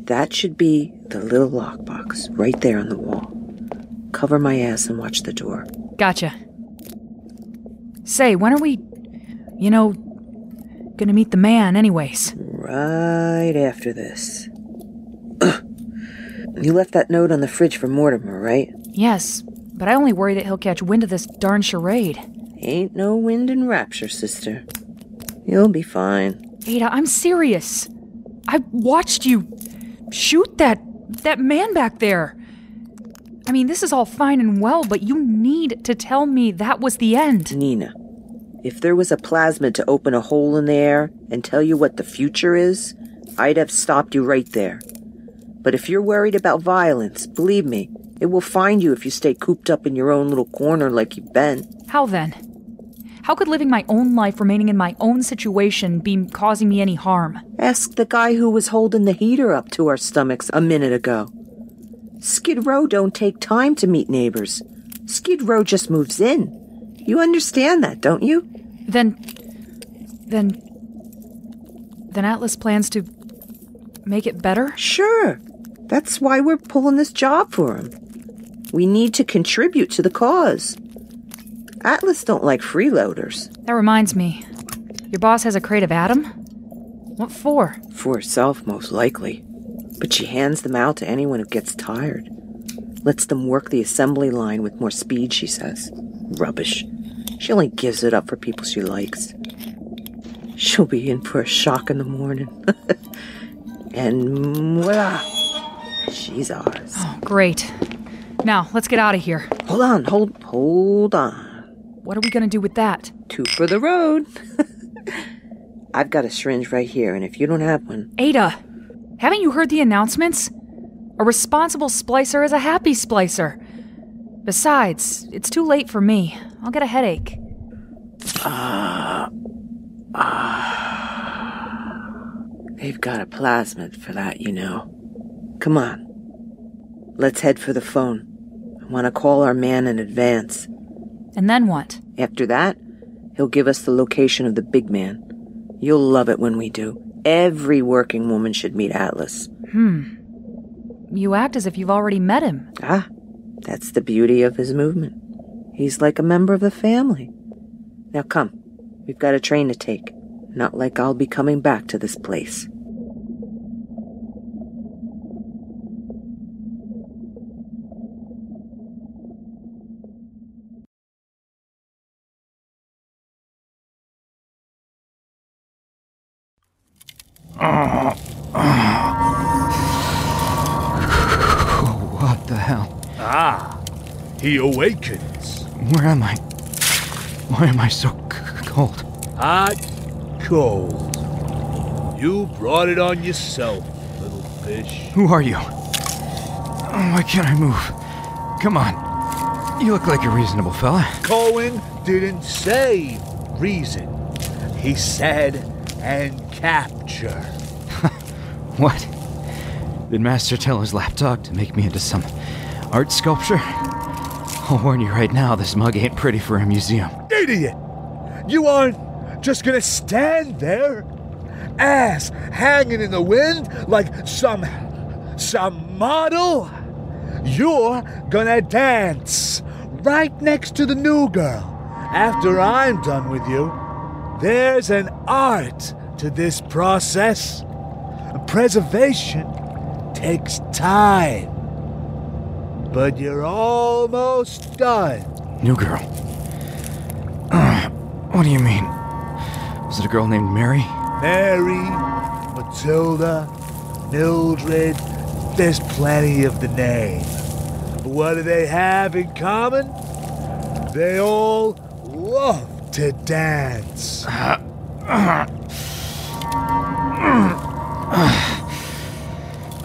That should be the little lockbox right there on the wall. Cover my ass and watch the door. Gotcha. Say, when are we, you know, gonna meet the man, anyways? Right after this. You left that note on the fridge for Mortimer, right? Yes, but I only worry that he'll catch wind of this darn charade. Ain't no wind in rapture, sister. You'll be fine. Ada, I'm serious. I watched you shoot that that man back there. I mean, this is all fine and well, but you need to tell me that was the end. Nina, if there was a plasmid to open a hole in the air and tell you what the future is, I'd have stopped you right there. But if you're worried about violence, believe me, it will find you if you stay cooped up in your own little corner like you've been. How then? How could living my own life, remaining in my own situation, be causing me any harm? Ask the guy who was holding the heater up to our stomachs a minute ago. Skid Row don't take time to meet neighbors. Skid Row just moves in. You understand that, don't you? Then. Then. Then Atlas plans to make it better? Sure. That's why we're pulling this job for him. We need to contribute to the cause. Atlas don't like freeloaders. That reminds me. Your boss has a crate of Adam? What for? For herself, most likely. But she hands them out to anyone who gets tired. Lets them work the assembly line with more speed, she says. Rubbish. She only gives it up for people she likes. She'll be in for a shock in the morning. and voila! She's ours. Oh, great. Now, let's get out of here. Hold on, hold, hold on. What are we gonna do with that? Two for the road. I've got a syringe right here, and if you don't have one, Ada, haven't you heard the announcements? A responsible splicer is a happy splicer. Besides, it's too late for me. I'll get a headache. Ah. ah. They've got a plasmid for that, you know. Come on. Let's head for the phone. I want to call our man in advance. And then what? After that, he'll give us the location of the big man. You'll love it when we do. Every working woman should meet Atlas. Hmm. You act as if you've already met him. Ah, that's the beauty of his movement. He's like a member of the family. Now come, we've got a train to take. Not like I'll be coming back to this place. What the hell? Ah, he awakens. Where am I? Why am I so c- cold? Hot, cold. You brought it on yourself, little fish. Who are you? Oh, why can't I move? Come on. You look like a reasonable fella. Cohen didn't say reason. He said and capture. What? Did Master tell his lapdog to make me into some art sculpture? I'll warn you right now, this mug ain't pretty for a museum. Idiot! You aren't just gonna stand there, ass hanging in the wind like some some model. You're gonna dance right next to the new girl. After I'm done with you, there's an art to this process. Preservation takes time. But you're almost done. New girl. Uh, what do you mean? Was it a girl named Mary? Mary, Matilda, Mildred, there's plenty of the name. But what do they have in common? They all love to dance.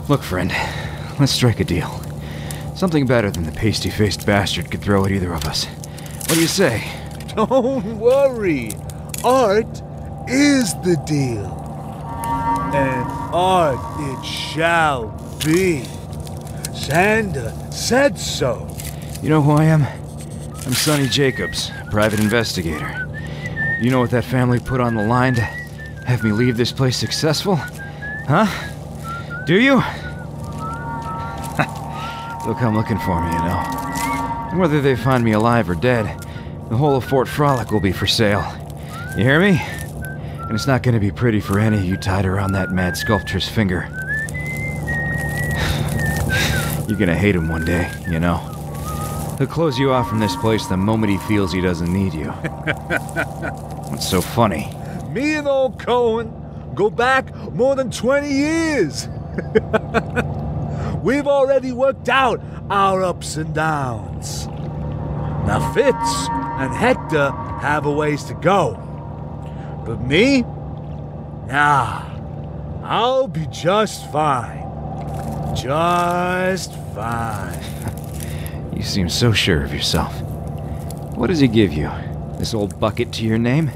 Look, friend, let's strike a deal. Something better than the pasty faced bastard could throw at either of us. What do you say? Don't worry. Art is the deal. And art it shall be. Sander said so. You know who I am? I'm Sonny Jacobs, private investigator. You know what that family put on the line to have me leave this place successful? Huh? Do you? They'll come looking for me, you know. And whether they find me alive or dead, the whole of Fort Frolic will be for sale. You hear me? And it's not to be pretty for any of you tied around that mad sculptor's finger. You're to hate him one day, you know. He'll close you off from this place the moment he feels he doesn't need you. What's so funny? Me and old Cohen go back more than 20 years. We've already worked out our ups and downs. Now, Fitz and Hector have a ways to go. But me? Nah, I'll be just fine. Just fine. You seem so sure of yourself. What does he give you? This old bucket to your name?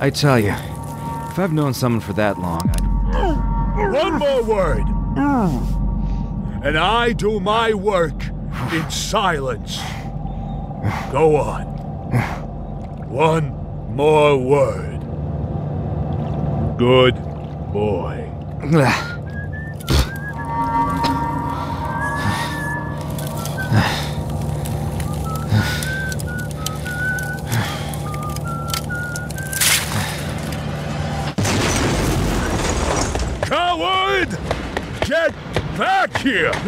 I tell you, if I've known someone for that long, I'd. One more word. And I do my work in silence. Go on. One more word. Good boy.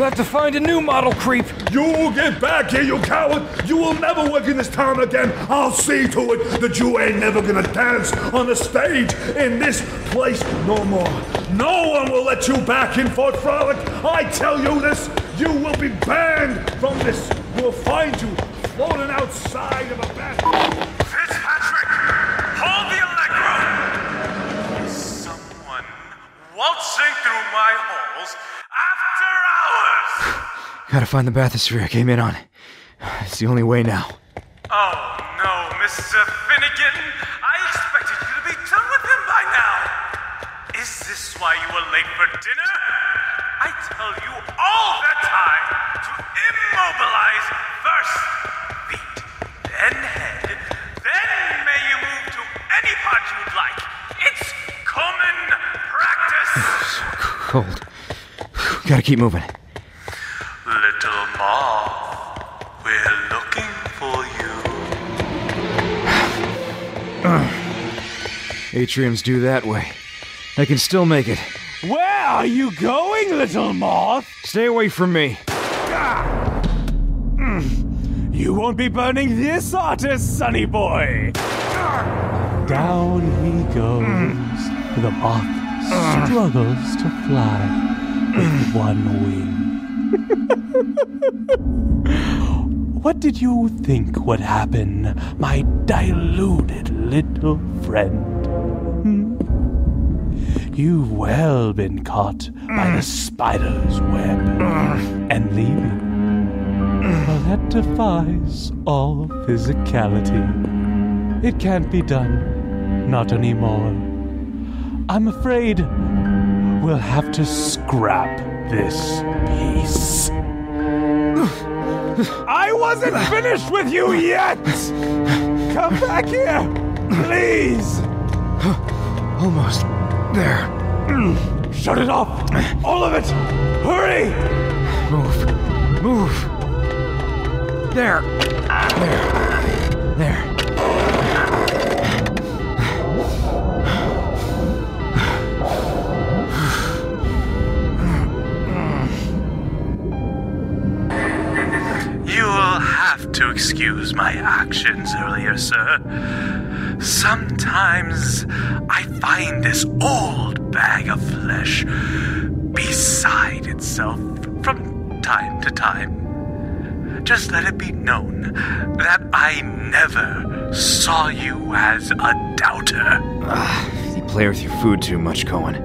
You'll have to find a new model creep. You will get back here, you coward! You will never work in this town again! I'll see to it that you ain't never gonna dance on the stage in this place no more! No one will let you back in Fort Frolic! I tell you this! You will be banned from this! We'll find you floating outside of a bathroom! Gotta find the bathysphere I came in on. It's the only way now. Oh no, Mr. Finnegan! I expected you to be done with him by now! Is this why you were late for dinner? I tell you all the time to immobilize first feet, then head, then may you move to any part you'd like. It's common practice! so Cold. Gotta keep moving. Atriums do that way. I can still make it. Where are you going, little moth? Stay away from me. You won't be burning this artist, sonny boy. Down he goes. The moth struggles to fly with one wing. what did you think would happen, my deluded little friend? You've well been caught by the spider's web and leaving. Well, that defies all physicality. It can't be done, not anymore. I'm afraid we'll have to scrap this piece. I wasn't finished with you yet! Come back here, please! Almost there. Shut it off! All of it! Hurry! Move. Move. There. There. There. You'll have to excuse my actions earlier, sir. Sometimes I find this old bag of flesh beside itself from time to time. Just let it be known that I never saw you as a doubter. Ah, you play with your food too much, Cohen.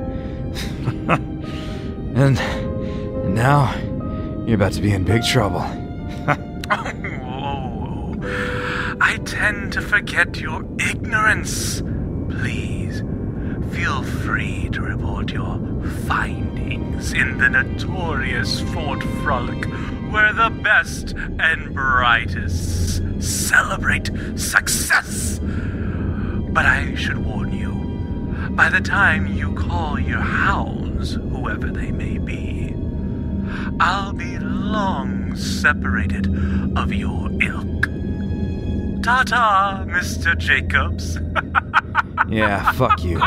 and, and now you're about to be in big trouble. To forget your ignorance. Please, feel free to report your findings in the notorious Fort Frolic, where the best and brightest celebrate success. But I should warn you, by the time you call your hounds, whoever they may be, I'll be long separated of your ilk. Ta ta, Mr. Jacobs. Yeah, fuck you.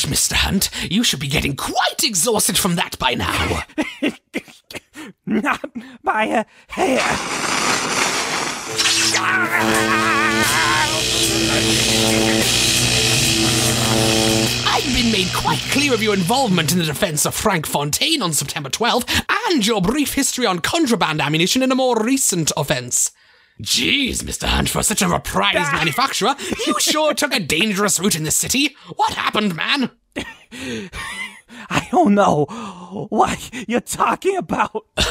Bush, Mr. Hunt. You should be getting quite exhausted from that by now. Not by a hair. I've been made quite clear of your involvement in the defense of Frank Fontaine on September 12th and your brief history on contraband ammunition in a more recent offense. Jeez, Mr. Hunt, for such a reprised manufacturer, you sure took a dangerous route in this city. What happened, man? I don't know what you're talking about.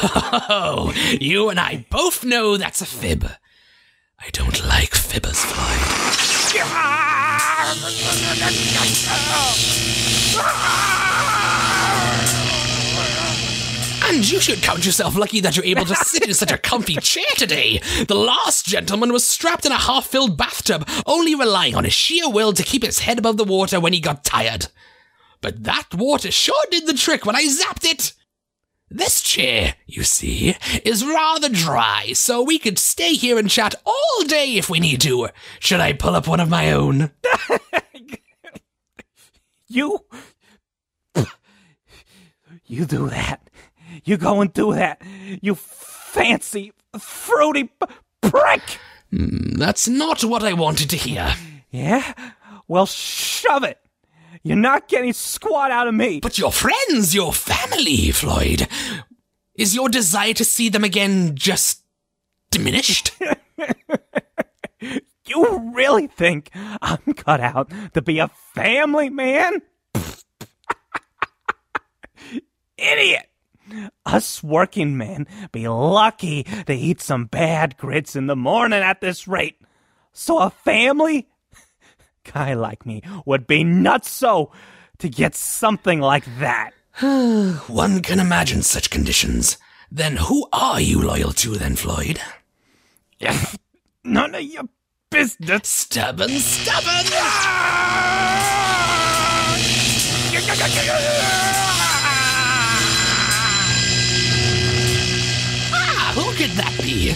Oh, you and I both know that's a fib. I don't like fibbers, Floyd. And you should count yourself lucky that you're able to sit in such a comfy chair today. The last gentleman was strapped in a half filled bathtub, only relying on his sheer will to keep his head above the water when he got tired. But that water sure did the trick when I zapped it. This chair, you see, is rather dry, so we could stay here and chat all day if we need to. Should I pull up one of my own? You. You do that. You go and do that. You fancy, fruity p- prick. Hmm, That's not what I wanted to hear. Yeah? Well, shove it. You're not getting squat out of me. But your friends, your family, Floyd. Is your desire to see them again just diminished? You really think I'm cut out to be a family man? Idiot! Us working men be lucky to eat some bad grits in the morning at this rate. So a family guy like me would be nuts so to get something like that. One can imagine such conditions. Then who are you loyal to, then, Floyd? None of your business. Stubborn, stubborn! Be?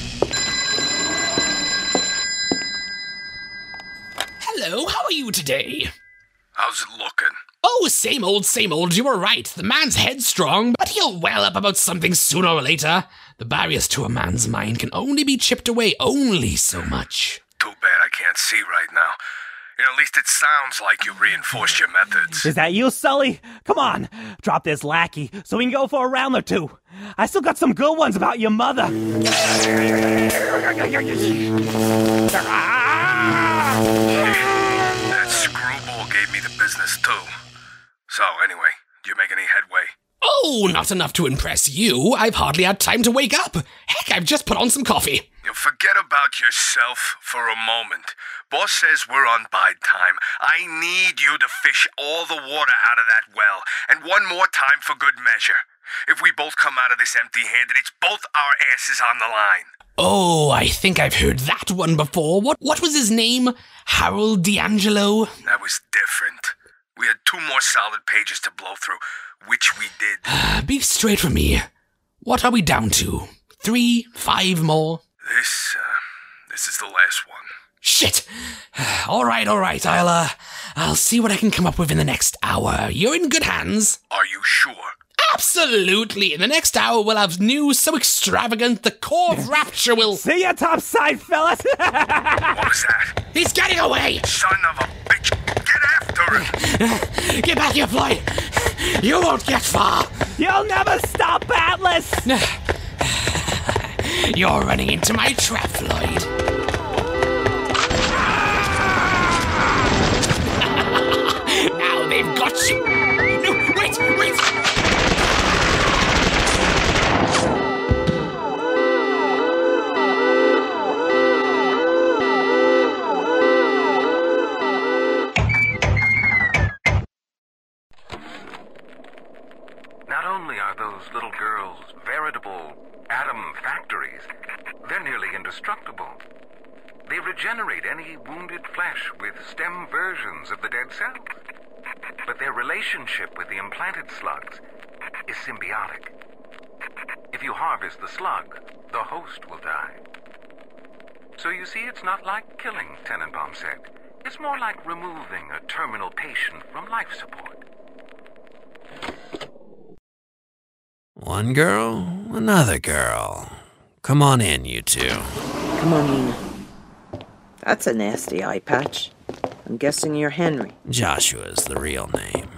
hello, how are you today? How's it looking? Oh, same old, same old, you were right. The man's headstrong, but he'll well up about something sooner or later. The barriers to a man's mind can only be chipped away only so much. Too bad I can't see right now. You know, at least it sounds like you reinforced your methods. Is that you, Sully? Come on, drop this lackey so we can go for a round or two. I still got some good ones about your mother. That screwball gave me the business too. So, anyway, do you make any headway? Oh, not enough to impress you. I've hardly had time to wake up. Heck, I've just put on some coffee. You forget about yourself for a moment. Boss says we're on bide time. I need you to fish all the water out of that well, and one more time for good measure. If we both come out of this empty handed, it's both our asses on the line. Oh, I think I've heard that one before. What what was his name? Harold D'Angelo? That was different. We had two more solid pages to blow through, which we did. Be straight for me. What are we down to? Three? Five more? This, uh, this is the last one. Shit! All right, all right. I'll uh, I'll see what I can come up with in the next hour. You're in good hands. Are you sure? Absolutely. In the next hour, we'll have news so extravagant the core of rapture will. See ya topside, fellas. what was that? He's getting away. Son of a bitch! Get after him! Get back here, Floyd. You won't get far. You'll never stop, Atlas. You're running into my trap, Floyd. Now they've got you. No, wait, wait. Not only are those little girls veritable Adam factories, they're nearly indestructible. They regenerate any wounded flesh with stem versions of the dead cells. But their relationship with the implanted slugs is symbiotic. If you harvest the slug, the host will die. So you see, it's not like killing, Tenenbaum said. It's more like removing a terminal patient from life support. One girl, another girl. Come on in, you two. Come on, in. That's a nasty eye patch. I'm guessing you're Henry. Joshua's the real name.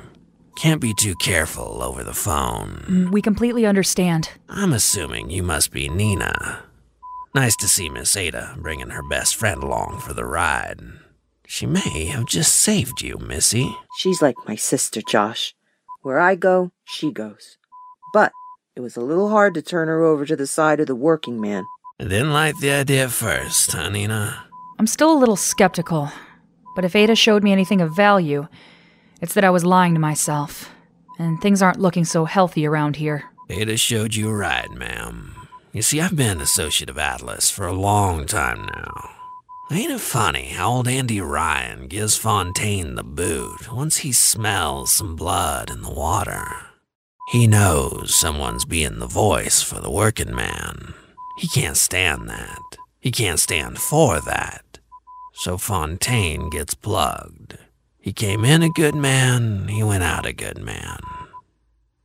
Can't be too careful over the phone. Mm, We completely understand. I'm assuming you must be Nina. Nice to see Miss Ada bringing her best friend along for the ride. She may have just saved you, Missy. She's like my sister, Josh. Where I go, she goes. But it was a little hard to turn her over to the side of the working man. I didn't like the idea at first, huh, Nina? I'm still a little skeptical, but if Ada showed me anything of value, it's that I was lying to myself, and things aren't looking so healthy around here. Ada showed you right, ma'am. You see, I've been an associate of Atlas for a long time now. Ain't it funny how old Andy Ryan gives Fontaine the boot once he smells some blood in the water? He knows someone's being the voice for the working man. He can't stand that. He can't stand for that. So Fontaine gets plugged. He came in a good man, he went out a good man.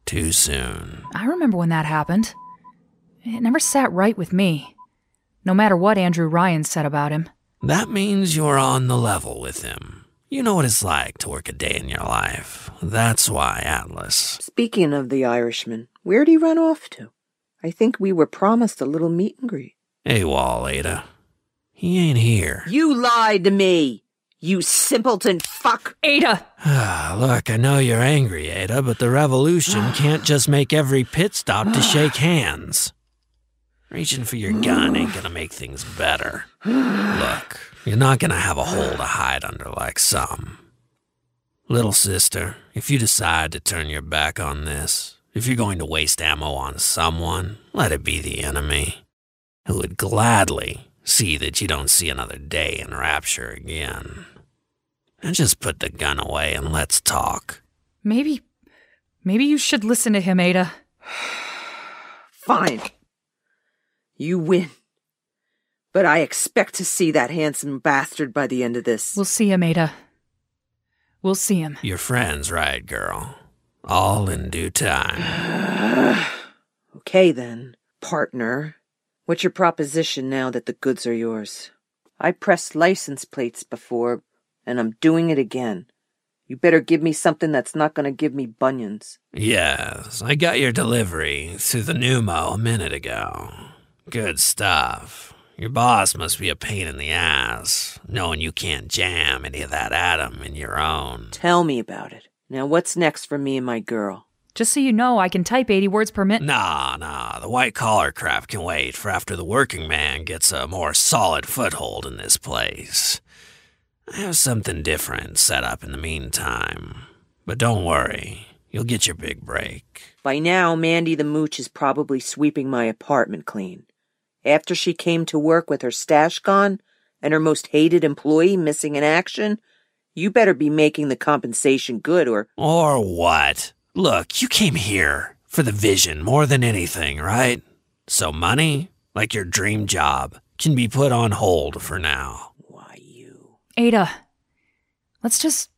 Too soon. I remember when that happened. It never sat right with me, no matter what Andrew Ryan said about him. That means you're on the level with him. You know what it's like to work a day in your life. That's why Atlas. Speaking of the Irishman, where'd he run off to? I think we were promised a little meet and greet. Hey, Wall, Ada. He ain't here. You lied to me, you simpleton fuck. Ada! Ah, Look, I know you're angry, Ada, but the revolution can't just make every pit stop to shake hands. Reaching for your gun ain't gonna make things better. Look, you're not gonna have a hole to hide under like some. Little sister, if you decide to turn your back on this, if you're going to waste ammo on someone, let it be the enemy, who would gladly see that you don't see another day in Rapture again. And just put the gun away and let's talk. Maybe. Maybe you should listen to him, Ada. Fine. You win. But I expect to see that handsome bastard by the end of this. We'll see him, Ada. We'll see him. Your friend's right, girl. All in due time. Okay then, partner. What's your proposition now that the goods are yours? I pressed license plates before, and I'm doing it again. You better give me something that's not gonna give me bunions. Yes, I got your delivery through the pneumo a minute ago. Good stuff. Your boss must be a pain in the ass, knowing you can't jam any of that Adam in your own. Tell me about it. Now what's next for me and my girl? Just so you know, I can type 80 words per minute. Nah, nah, the white collar crap can wait for after the working man gets a more solid foothold in this place. I have something different set up in the meantime. But don't worry, you'll get your big break. By now, Mandy the Mooch is probably sweeping my apartment clean. After she came to work with her stash gone and her most hated employee missing in action, you better be making the compensation good or. Or what? Look, you came here for the vision more than anything, right? So money, like your dream job, can be put on hold for now. Why you? Ada, let's just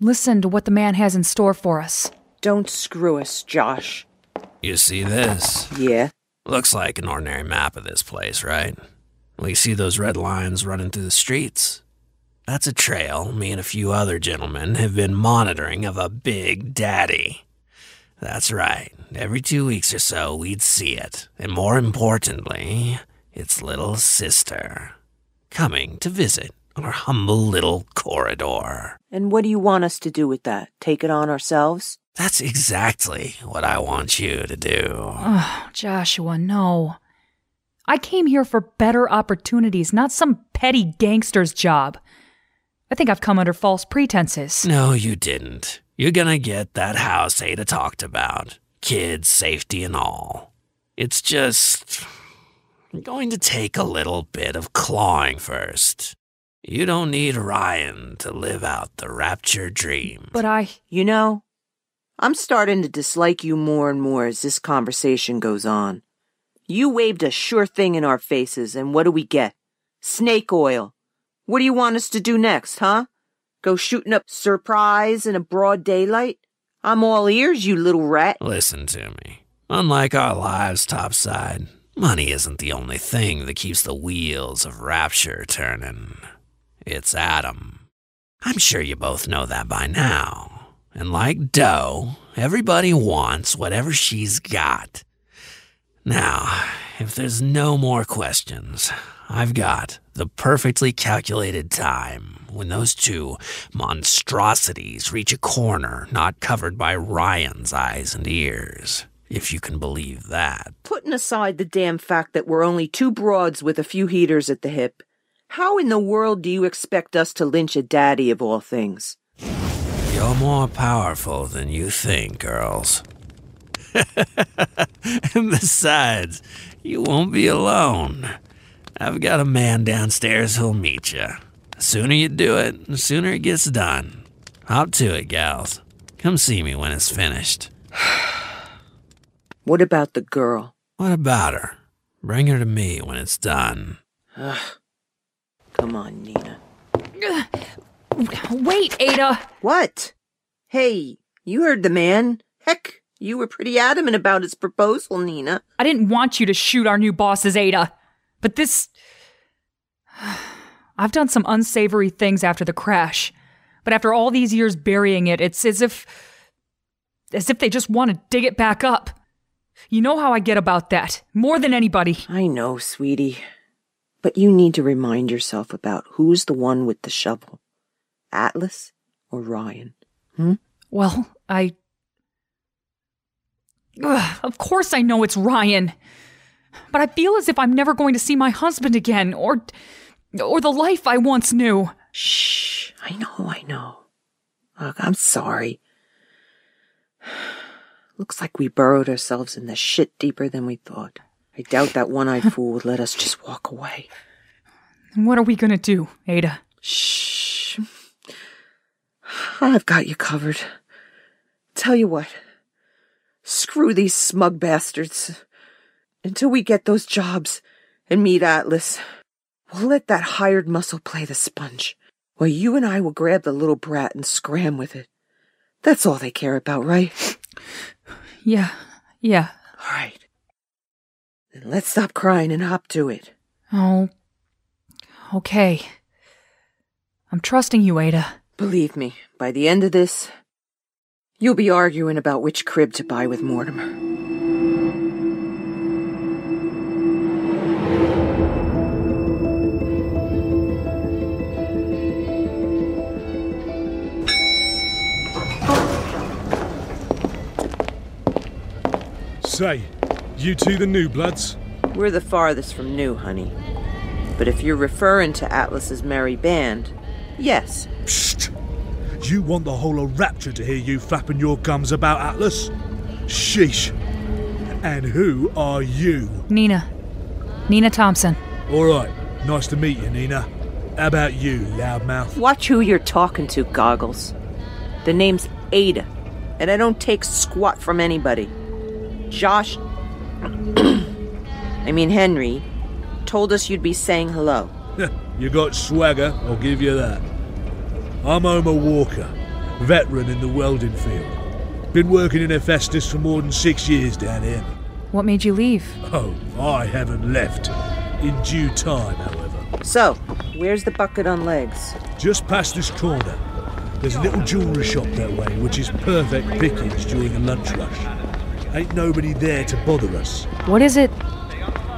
listen to what the man has in store for us. Don't screw us, Josh. You see this? Yeah. Looks like an ordinary map of this place, right? We see those red lines running through the streets? That's a trail me and a few other gentlemen have been monitoring of a big daddy. That's right. Every two weeks or so, we'd see it. And more importantly, its little sister coming to visit our humble little corridor. And what do you want us to do with that? Take it on ourselves? That's exactly what I want you to do. Oh, Joshua, no. I came here for better opportunities, not some petty gangster's job. I think I've come under false pretenses. No, you didn't. You're gonna get that house Ada talked about. Kids, safety, and all. It's just going to take a little bit of clawing first. You don't need Ryan to live out the rapture dream. But I. You know, I'm starting to dislike you more and more as this conversation goes on. You waved a sure thing in our faces, and what do we get? Snake oil. What do you want us to do next, huh? Go shooting up surprise in a broad daylight? I'm all ears, you little rat. Listen to me. Unlike our lives topside, money isn't the only thing that keeps the wheels of rapture turning. It's Adam. I'm sure you both know that by now. And like Doe, everybody wants whatever she's got. Now, if there's no more questions, I've got the perfectly calculated time when those two monstrosities reach a corner not covered by Ryan's eyes and ears, if you can believe that. Putting aside the damn fact that we're only two broads with a few heaters at the hip, how in the world do you expect us to lynch a daddy of all things? You're more powerful than you think, girls. and besides, you won't be alone. I've got a man downstairs who'll meet you. The sooner you do it, the sooner it gets done. Hop to it, gals. Come see me when it's finished. What about the girl? What about her? Bring her to me when it's done. Ugh. Come on, Nina. Wait, Ada. What? Hey, you heard the man. Heck, you were pretty adamant about his proposal, Nina. I didn't want you to shoot our new bosses, Ada. But this. I've done some unsavory things after the crash. But after all these years burying it, it's as if. as if they just want to dig it back up. You know how I get about that, more than anybody. I know, sweetie. But you need to remind yourself about who's the one with the shovel Atlas or Ryan. Hmm? Well, I. Ugh, of course I know it's Ryan. But I feel as if I'm never going to see my husband again, or. Or the life I once knew. Shh. I know, I know. Look, I'm sorry. Looks like we burrowed ourselves in the shit deeper than we thought. I doubt that one eyed fool would let us just walk away. What are we gonna do, Ada? Shh. I've got you covered. Tell you what. Screw these smug bastards. Until we get those jobs, and meet Atlas. We'll let that hired muscle play the sponge, while you and I will grab the little brat and scram with it. That's all they care about, right? Yeah, yeah. All right. Then let's stop crying and hop to it. Oh, okay. I'm trusting you, Ada. Believe me, by the end of this, you'll be arguing about which crib to buy with Mortimer. Say, you two the new bloods? We're the farthest from new, honey. But if you're referring to Atlas's merry band, yes. Psst! You want the whole of Rapture to hear you flapping your gums about Atlas? Sheesh. And who are you? Nina. Nina Thompson. All right, nice to meet you, Nina. How about you, loudmouth? Watch who you're talking to, Goggles. The name's Ada, and I don't take squat from anybody. Josh. I mean, Henry told us you'd be saying hello. you got swagger, I'll give you that. I'm Homer Walker, veteran in the welding field. Been working in Hephaestus for more than six years down here. What made you leave? Oh, I haven't left. In due time, however. So, where's the bucket on legs? Just past this corner. There's a little jewellery shop that way, which is perfect pickings during a lunch rush. Ain't nobody there to bother us. What is it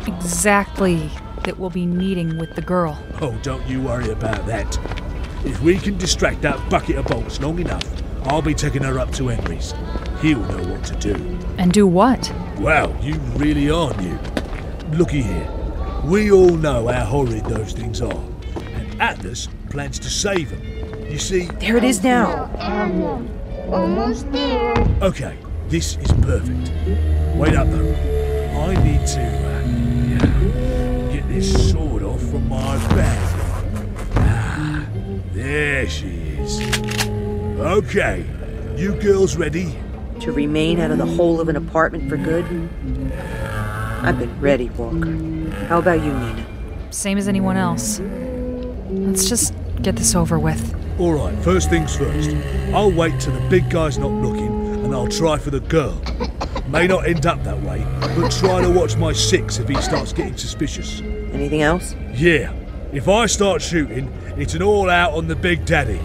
exactly that we'll be needing with the girl? Oh, don't you worry about that. If we can distract that bucket of bolts long enough, I'll be taking her up to Henry's. He'll know what to do. And do what? Well, you really are new. Looky here. We all know how horrid those things are. And Atlas plans to save them. You see. There it is now. Almost there. Okay, this is perfect. Wait up though. I need to uh, get this sword off from my bag. Ah, there she is. Okay, you girls ready? To remain out of the hole of an apartment for good? I've been ready, Walker. How about you, Nina? Same as anyone else. Let's just get this over with. All right, first things first. I'll wait till the big guy's not looking, and I'll try for the girl. May not end up that way, but try to watch my six if he starts getting suspicious. Anything else? Yeah. If I start shooting, it's an all out on the big daddy.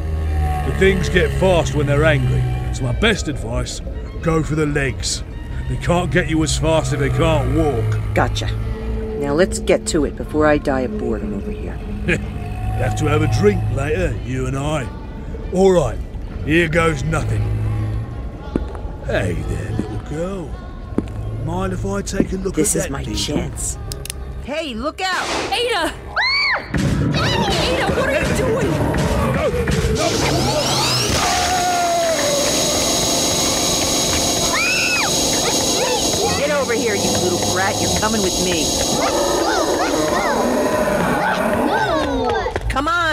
The things get fast when they're angry, so my best advice go for the legs. They can't get you as fast if they can't walk. Gotcha. Now let's get to it before I die of boredom over here. have to have a drink later, you and I. All right, here goes nothing. Hey there, little girl. Mind if I take a look at This at is my needle? chance. Hey, look out! Ada! Ada, what are you doing? No, no. Get over here, you little brat. You're coming with me.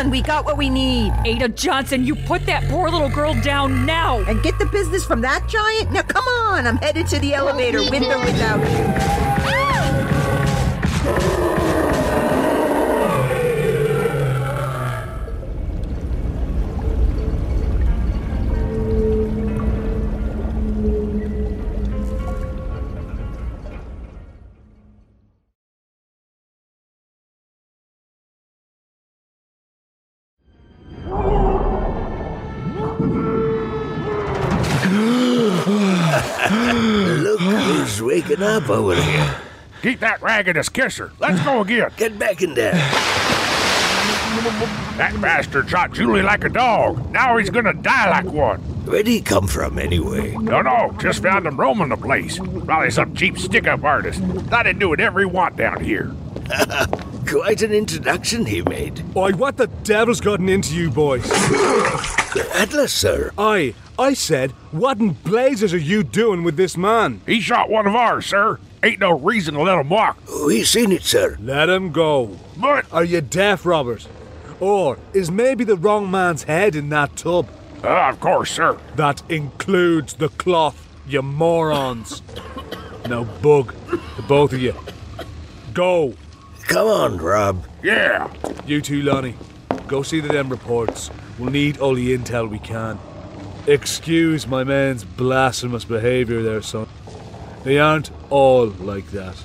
On, we got what we need. Ada Johnson, you put that poor little girl down now. And get the business from that giant? Now come on, I'm headed to the elevator with or without you. Keep that raggedest kisser. Let's go again. Get back in there. That bastard shot Julie like a dog. Now he's gonna die like one. Where'd he come from, anyway? Don't know. Just found him roaming the place. Probably some cheap stick-up artist. Thought he'd do whatever he want down here. Quite an introduction he made. Oi, what the devil's gotten into you boys? Atlas, sir. Aye, I said, what in blazes are you doing with this man? He shot one of ours, sir. Ain't no reason to let him walk. We seen it, sir. Let him go. But Are you deaf, Robert? Or is maybe the wrong man's head in that tub? Uh, of course, sir. That includes the cloth, you morons. now, bug, the both of you. Go. Come on, Rob. Yeah. You too, Lonnie. Go see the them reports. We'll need all the intel we can. Excuse my man's blasphemous behaviour there, son. They aren't all like that.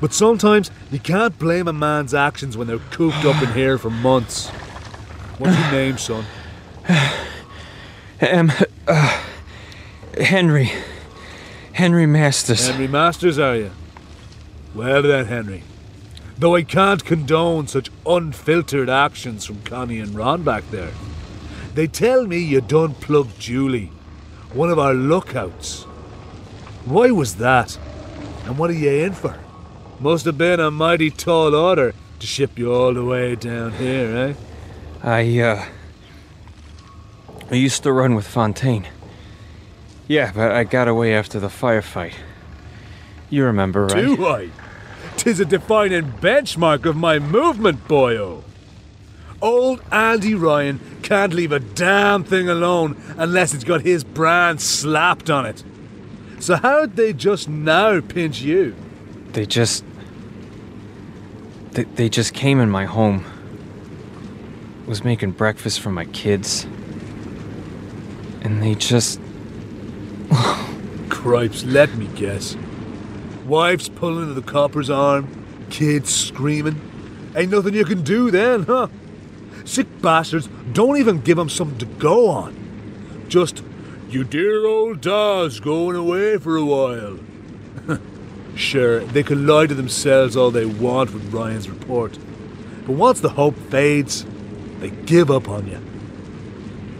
But sometimes you can't blame a man's actions when they're cooped up in here for months. What's your name, son? Um, uh, Henry. Henry Masters. Henry Masters, are you? Well then, Henry. Though I can't condone such unfiltered actions from Connie and Ron back there, they tell me you done plugged Julie, one of our lookouts. Why was that? And what are you in for? Must have been a mighty tall order to ship you all the way down here, eh? I, uh. I used to run with Fontaine. Yeah, but I got away after the firefight. You remember, right? Do I? Tis a defining benchmark of my movement, boyo. Old Andy Ryan can't leave a damn thing alone unless it's got his brand slapped on it. So how'd they just now pinch you? They just. They, they just came in my home. Was making breakfast for my kids. And they just. Cripes, let me guess. Wives pulling at the copper's arm, kids screaming. Ain't nothing you can do then, huh? Sick bastards don't even give 'em something to go on. Just, you dear old dad's going away for a while. sure, they can lie to themselves all they want with Ryan's report. But once the hope fades, they give up on you.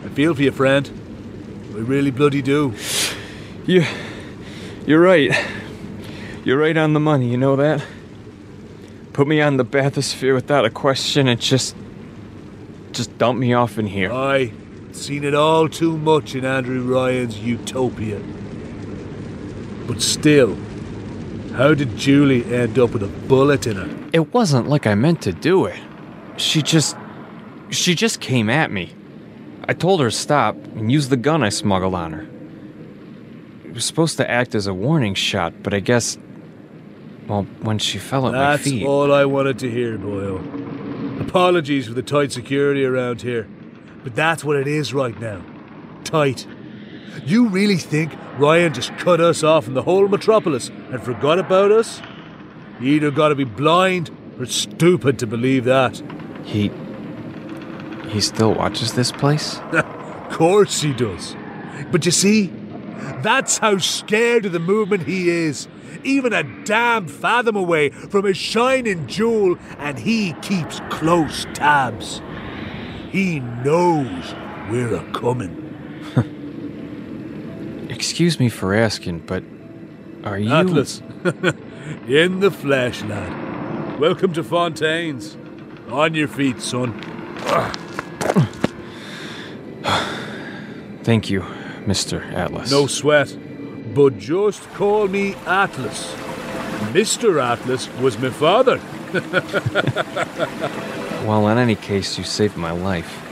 I feel for you, friend. I really bloody do. You. You're right. You're right on the money, you know that? Put me on the bathysphere without a question and just. just dump me off in here. Aye, seen it all too much in Andrew Ryan's utopia. But still, how did Julie end up with a bullet in her? It wasn't like I meant to do it. She just. she just came at me. I told her to stop and use the gun I smuggled on her. It was supposed to act as a warning shot, but I guess. Well, when she fell at That's my feet. That's all I wanted to hear, boyo. Apologies for the tight security around here, but that's what it is right now. Tight. You really think Ryan just cut us off from the whole metropolis and forgot about us? You either gotta be blind or stupid to believe that. He. He still watches this place? of course he does. But you see, that's how scared of the movement he is. Even a damn fathom away from his shining jewel, and he keeps close tabs. He knows we're a coming. Excuse me for asking, but. Are you. Atlas. In the flesh, lad. Welcome to Fontaine's. On your feet, son. Thank you, Mr. Atlas. No sweat. But just call me Atlas. Mr. Atlas was my father. Well, in any case, you saved my life.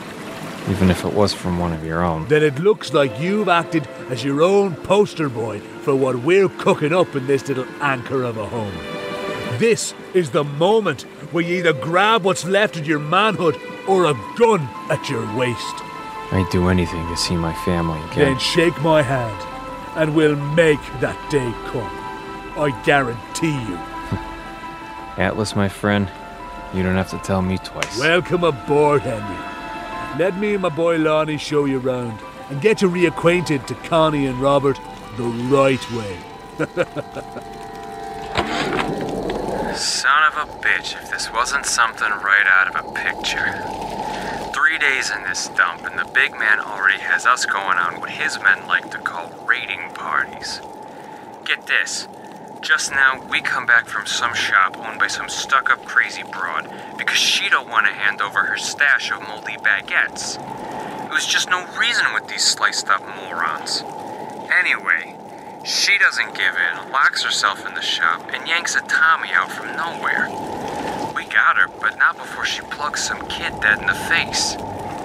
Even if it was from one of your own. then it looks like you've acted as your own poster boy for what we're cooking up in this little anchor of a home. This is the moment where you either grab what's left of your manhood or a gun at your waist. I'd do anything to see my family again. Then shake my hand, and we'll make that day come. I guarantee you. Atlas, my friend, you don't have to tell me twice. Welcome aboard, Henry. Let me and my boy Lonnie show you around and get you reacquainted to Connie and Robert the right way. Son of a bitch, if this wasn't something right out of a picture. Three days in this dump, and the big man already has us going on what his men like to call raiding parties. Get this. Just now, we come back from some shop owned by some stuck up crazy broad because she don't want to hand over her stash of moldy baguettes. It was just no reason with these sliced up morons. Anyway, she doesn't give in, locks herself in the shop, and yanks a Tommy out from nowhere. We got her, but not before she plugs some kid dead in the face.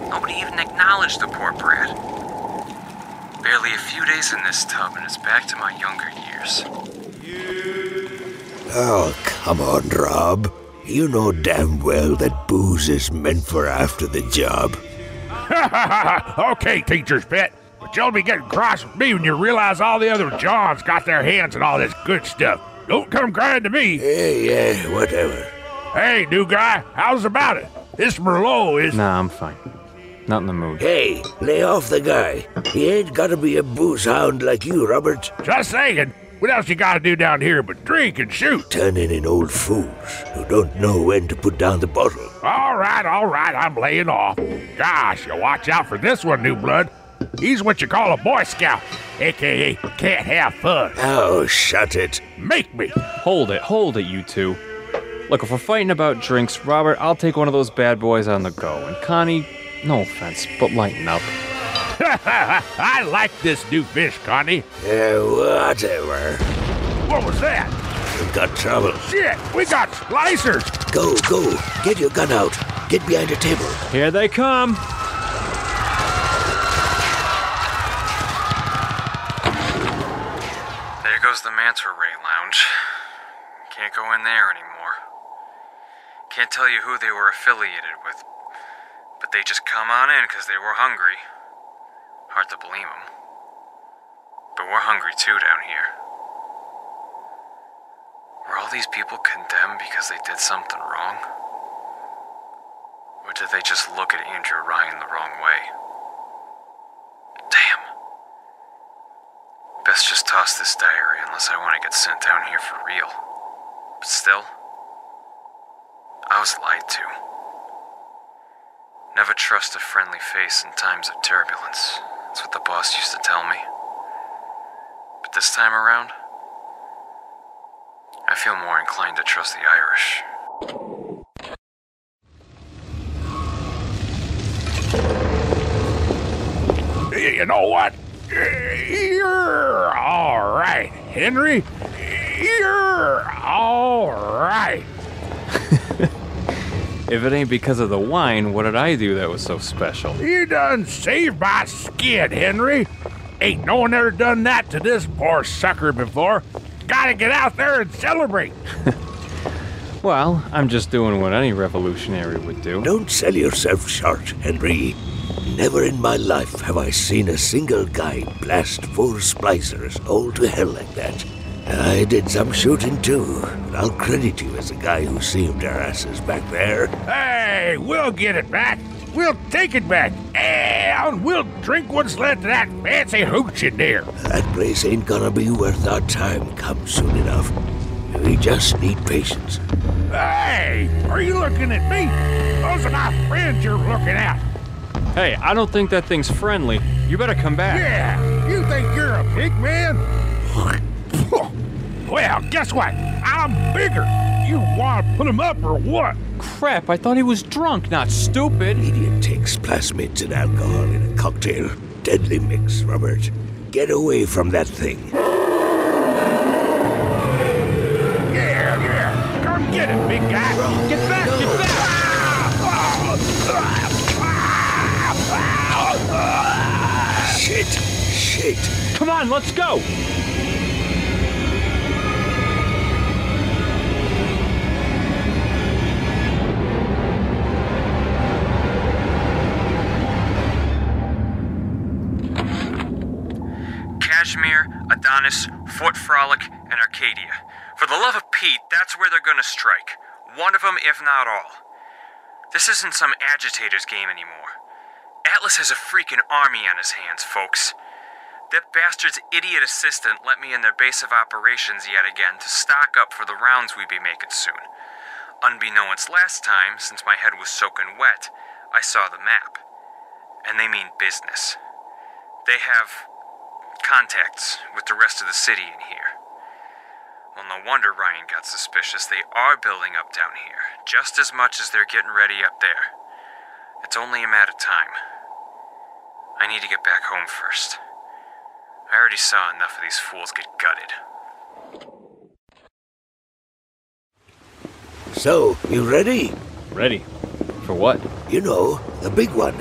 Nobody even acknowledged the poor brat. Barely a few days in this tub, and it's back to my younger years. Oh, come on, Rob. You know damn well that booze is meant for after the job. okay, teacher's pet. But you'll be getting cross with me when you realize all the other Johns got their hands on all this good stuff. Don't come crying to me. Yeah, yeah, whatever. Hey, new guy, how's about it? This Merlot is. Nah, I'm fine. Not in the mood. Hey, lay off the guy. He ain't gotta be a booze hound like you, Robert. Just saying. What else you gotta do down here but drink and shoot? Turning in old fools who don't know when to put down the bottle. All right, all right, I'm laying off. Gosh, you watch out for this one, new blood. He's what you call a Boy Scout, aka can't have fun. Oh, shut it. Make me. Hold it, hold it, you two. Look, if we're fighting about drinks, Robert, I'll take one of those bad boys on the go. And Connie, no offense, but lighten up. I like this new fish, Connie. Yeah, whatever. What was that? We've got trouble. Shit, we got splicers. Go, go. Get your gun out. Get behind a table. Here they come. There goes the Manta Ray Lounge. Can't go in there anymore. Can't tell you who they were affiliated with, but they just come on in because they were hungry. Hard to blame them. But we're hungry too down here. Were all these people condemned because they did something wrong? Or did they just look at Andrew Ryan the wrong way? Damn. Best just toss this diary unless I want to get sent down here for real. But still, I was lied to. Never trust a friendly face in times of turbulence. That's what the boss used to tell me. But this time around, I feel more inclined to trust the Irish. You know what? You're all right, Henry. You're all right. If it ain't because of the wine, what did I do that was so special? You done saved my skin, Henry. Ain't no one ever done that to this poor sucker before. Gotta get out there and celebrate. Well, I'm just doing what any revolutionary would do. Don't sell yourself short, Henry. Never in my life have I seen a single guy blast four splicers all to hell like that. I did some shooting too, but I'll credit you as the guy who saved our asses back there. Hey, we'll get it back. We'll take it back. And we'll drink what's left of that fancy hooch in there. That place ain't gonna be worth our time come soon enough. We just need patience. Hey, are you looking at me? Those are my friends you're looking at. Hey, I don't think that thing's friendly. You better come back. Yeah, you think you're a big man? Well, guess what? I'm bigger. You want to put him up or what? Crap, I thought he was drunk, not stupid. Idiot takes plasmids and alcohol in a cocktail. Deadly mix, Robert. Get away from that thing. Yeah, yeah. Come get it, big guy. Get back, get back. Shit, shit. Come on, let's go. Adonis, Fort Frolic, and Arcadia. For the love of Pete, that's where they're gonna strike. One of them, if not all. This isn't some agitator's game anymore. Atlas has a freaking army on his hands, folks. That bastard's idiot assistant let me in their base of operations yet again to stock up for the rounds we'd be making soon. Unbeknownst last time, since my head was soaking wet, I saw the map. And they mean business. They have contacts with the rest of the city in here. Well, no wonder Ryan got suspicious. They are building up down here, just as much as they're getting ready up there. It's only a matter of time. I need to get back home first. I already saw enough of these fools get gutted. So, you ready? Ready. For what? You know, the big one.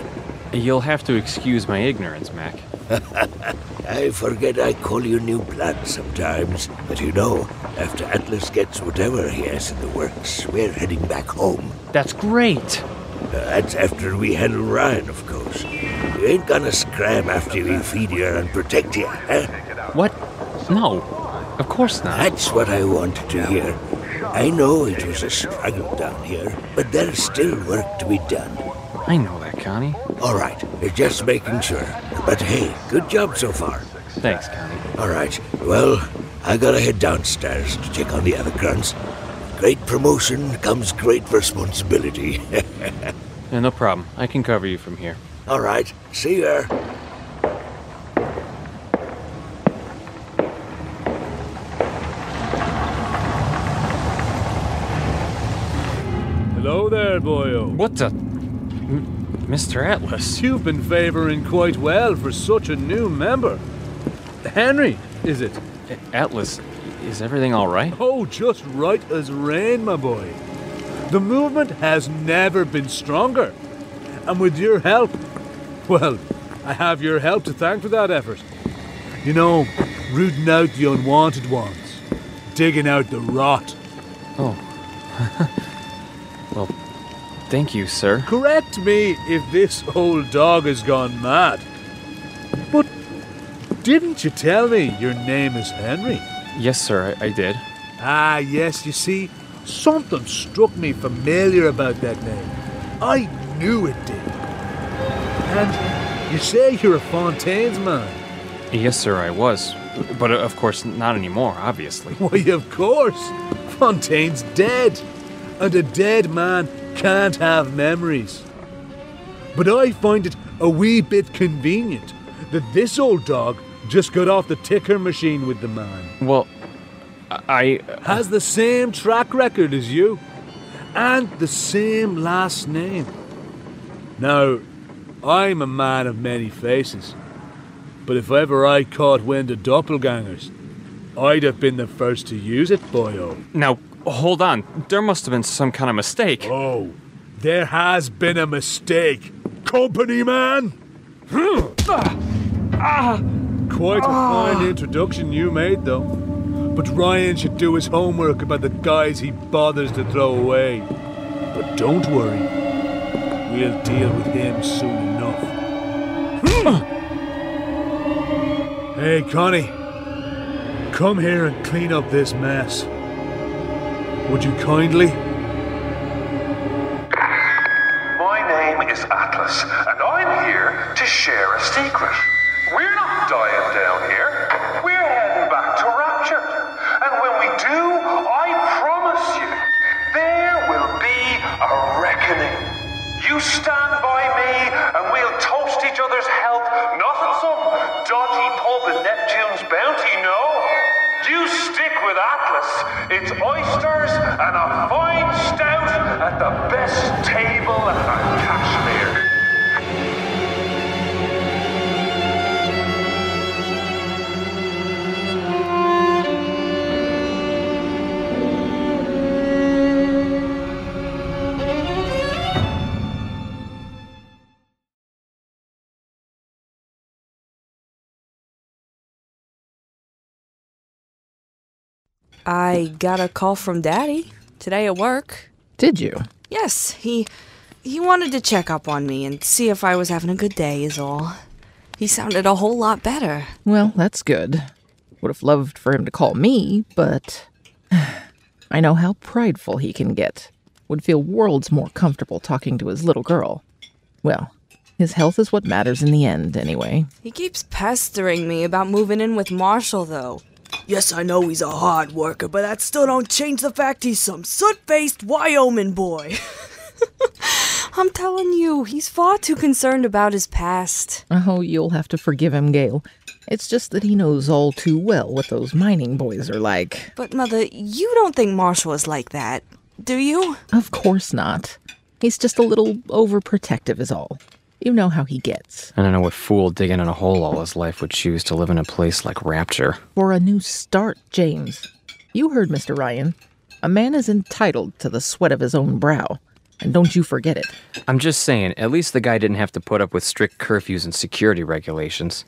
You'll have to excuse my ignorance, Mac. I forget I call you new blood sometimes, but you know, after Atlas gets whatever he has in the works, we're heading back home. That's great. Uh, that's after we handle Ryan, of course. You ain't gonna scram after we feed you and protect you, huh? What? No, of course not. That's what I wanted to hear. I know it was a struggle down here, but there's still work to be done. I know that, Connie. All right, just making sure. But hey, good job so far. Thanks, Connie. All right, well, I gotta head downstairs to check on the other grunts. Great promotion comes great responsibility. Yeah, no problem. I can cover you from here. All right, see ya. Hello there, boyo. What the? Mr. Atlas. You've been favoring quite well for such a new member. Henry, is it? Atlas, is everything all right? Oh, just right as rain, my boy. The movement has never been stronger. And with your help, well, I have your help to thank for that effort. You know, rooting out the unwanted ones, digging out the rot. Thank you, sir. Correct me if this old dog has gone mad. But didn't you tell me your name is Henry? Yes, sir, I, I did. Ah, yes, you see, something struck me familiar about that name. I knew it did. And you say you're a Fontaine's man. Yes, sir, I was. But of course, not anymore, obviously. Why, of course. Fontaine's dead. And a dead man can't have memories. But I find it a wee bit convenient that this old dog just got off the ticker machine with the man. Well, I. Uh, Has the same track record as you. And the same last name. Now, I'm a man of many faces. But if ever I caught wind of doppelgangers, I'd have been the first to use it, boyo. Now, hold on. There must have been some kind of mistake. Oh, there has been a mistake. Company man! Hmm. Ah. Ah. Quite a ah. fine introduction you made, though. But Ryan should do his homework about the guys he bothers to throw away. But don't worry, we'll deal with him soon enough. Hmm. hey, Connie, come here and clean up this mess. Would you kindly? My name is Atlas, and I'm here to share a secret. Table at the Kashmir. I got a call from Daddy today at work. Did you? Yes, he he wanted to check up on me and see if I was having a good day is all. He sounded a whole lot better. Well, that's good. Would have loved for him to call me, but I know how prideful he can get. Would feel worlds more comfortable talking to his little girl. Well, his health is what matters in the end, anyway. He keeps pestering me about moving in with Marshall though. Yes, I know he's a hard worker, but that still don't change the fact he's some soot-faced Wyoming boy. I'm telling you, he's far too concerned about his past. Oh, you'll have to forgive him, Gail. It's just that he knows all too well what those mining boys are like. But mother, you don't think Marshall is like that, do you? Of course not. He's just a little overprotective, is all. You know how he gets. I don't know what fool digging in a hole all his life would choose to live in a place like Rapture. For a new start, James. You heard Mr. Ryan. A man is entitled to the sweat of his own brow. And don't you forget it. I'm just saying, at least the guy didn't have to put up with strict curfews and security regulations.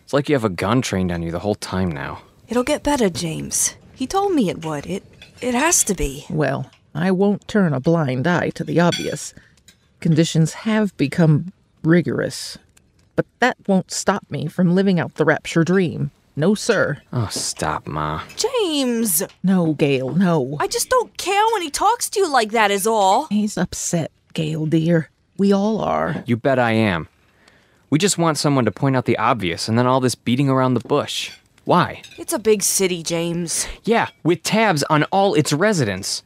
It's like you have a gun trained on you the whole time now. It'll get better, James. He told me it would. It it has to be. Well, I won't turn a blind eye to the obvious. Conditions have become rigorous. But that won't stop me from living out the rapture dream. No, sir. Oh, stop, Ma. James! No, Gail, no. I just don't care when he talks to you like that, is all. He's upset, Gail, dear. We all are. You bet I am. We just want someone to point out the obvious and then all this beating around the bush. Why? It's a big city, James. Yeah, with tabs on all its residents.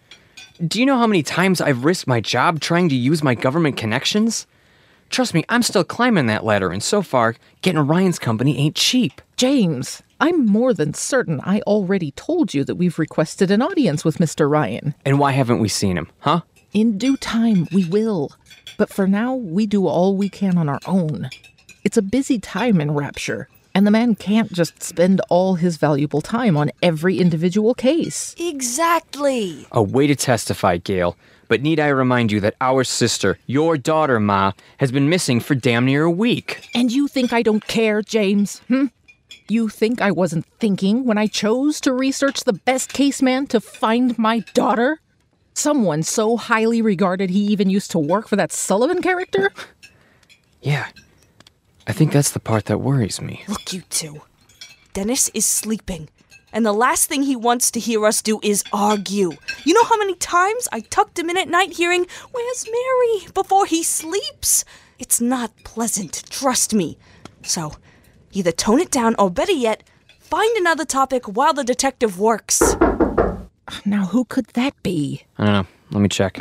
Do you know how many times I've risked my job trying to use my government connections? Trust me, I'm still climbing that ladder, and so far, getting Ryan's company ain't cheap. James, I'm more than certain I already told you that we've requested an audience with Mr. Ryan. And why haven't we seen him, huh? In due time, we will. But for now, we do all we can on our own. It's a busy time in Rapture, and the man can't just spend all his valuable time on every individual case. Exactly. A way to testify, Gail. But need I remind you that our sister, your daughter, Ma, has been missing for damn near a week. And you think I don't care, James? Hmm? You think I wasn't thinking when I chose to research the best case man to find my daughter? Someone so highly regarded he even used to work for that Sullivan character? Yeah. I think that's the part that worries me. Look, you two. Dennis is sleeping. And the last thing he wants to hear us do is argue. You know how many times I tucked him in at night hearing, Where's Mary? before he sleeps? It's not pleasant, trust me. So, either tone it down or better yet, find another topic while the detective works. Now, who could that be? I don't know. Let me check.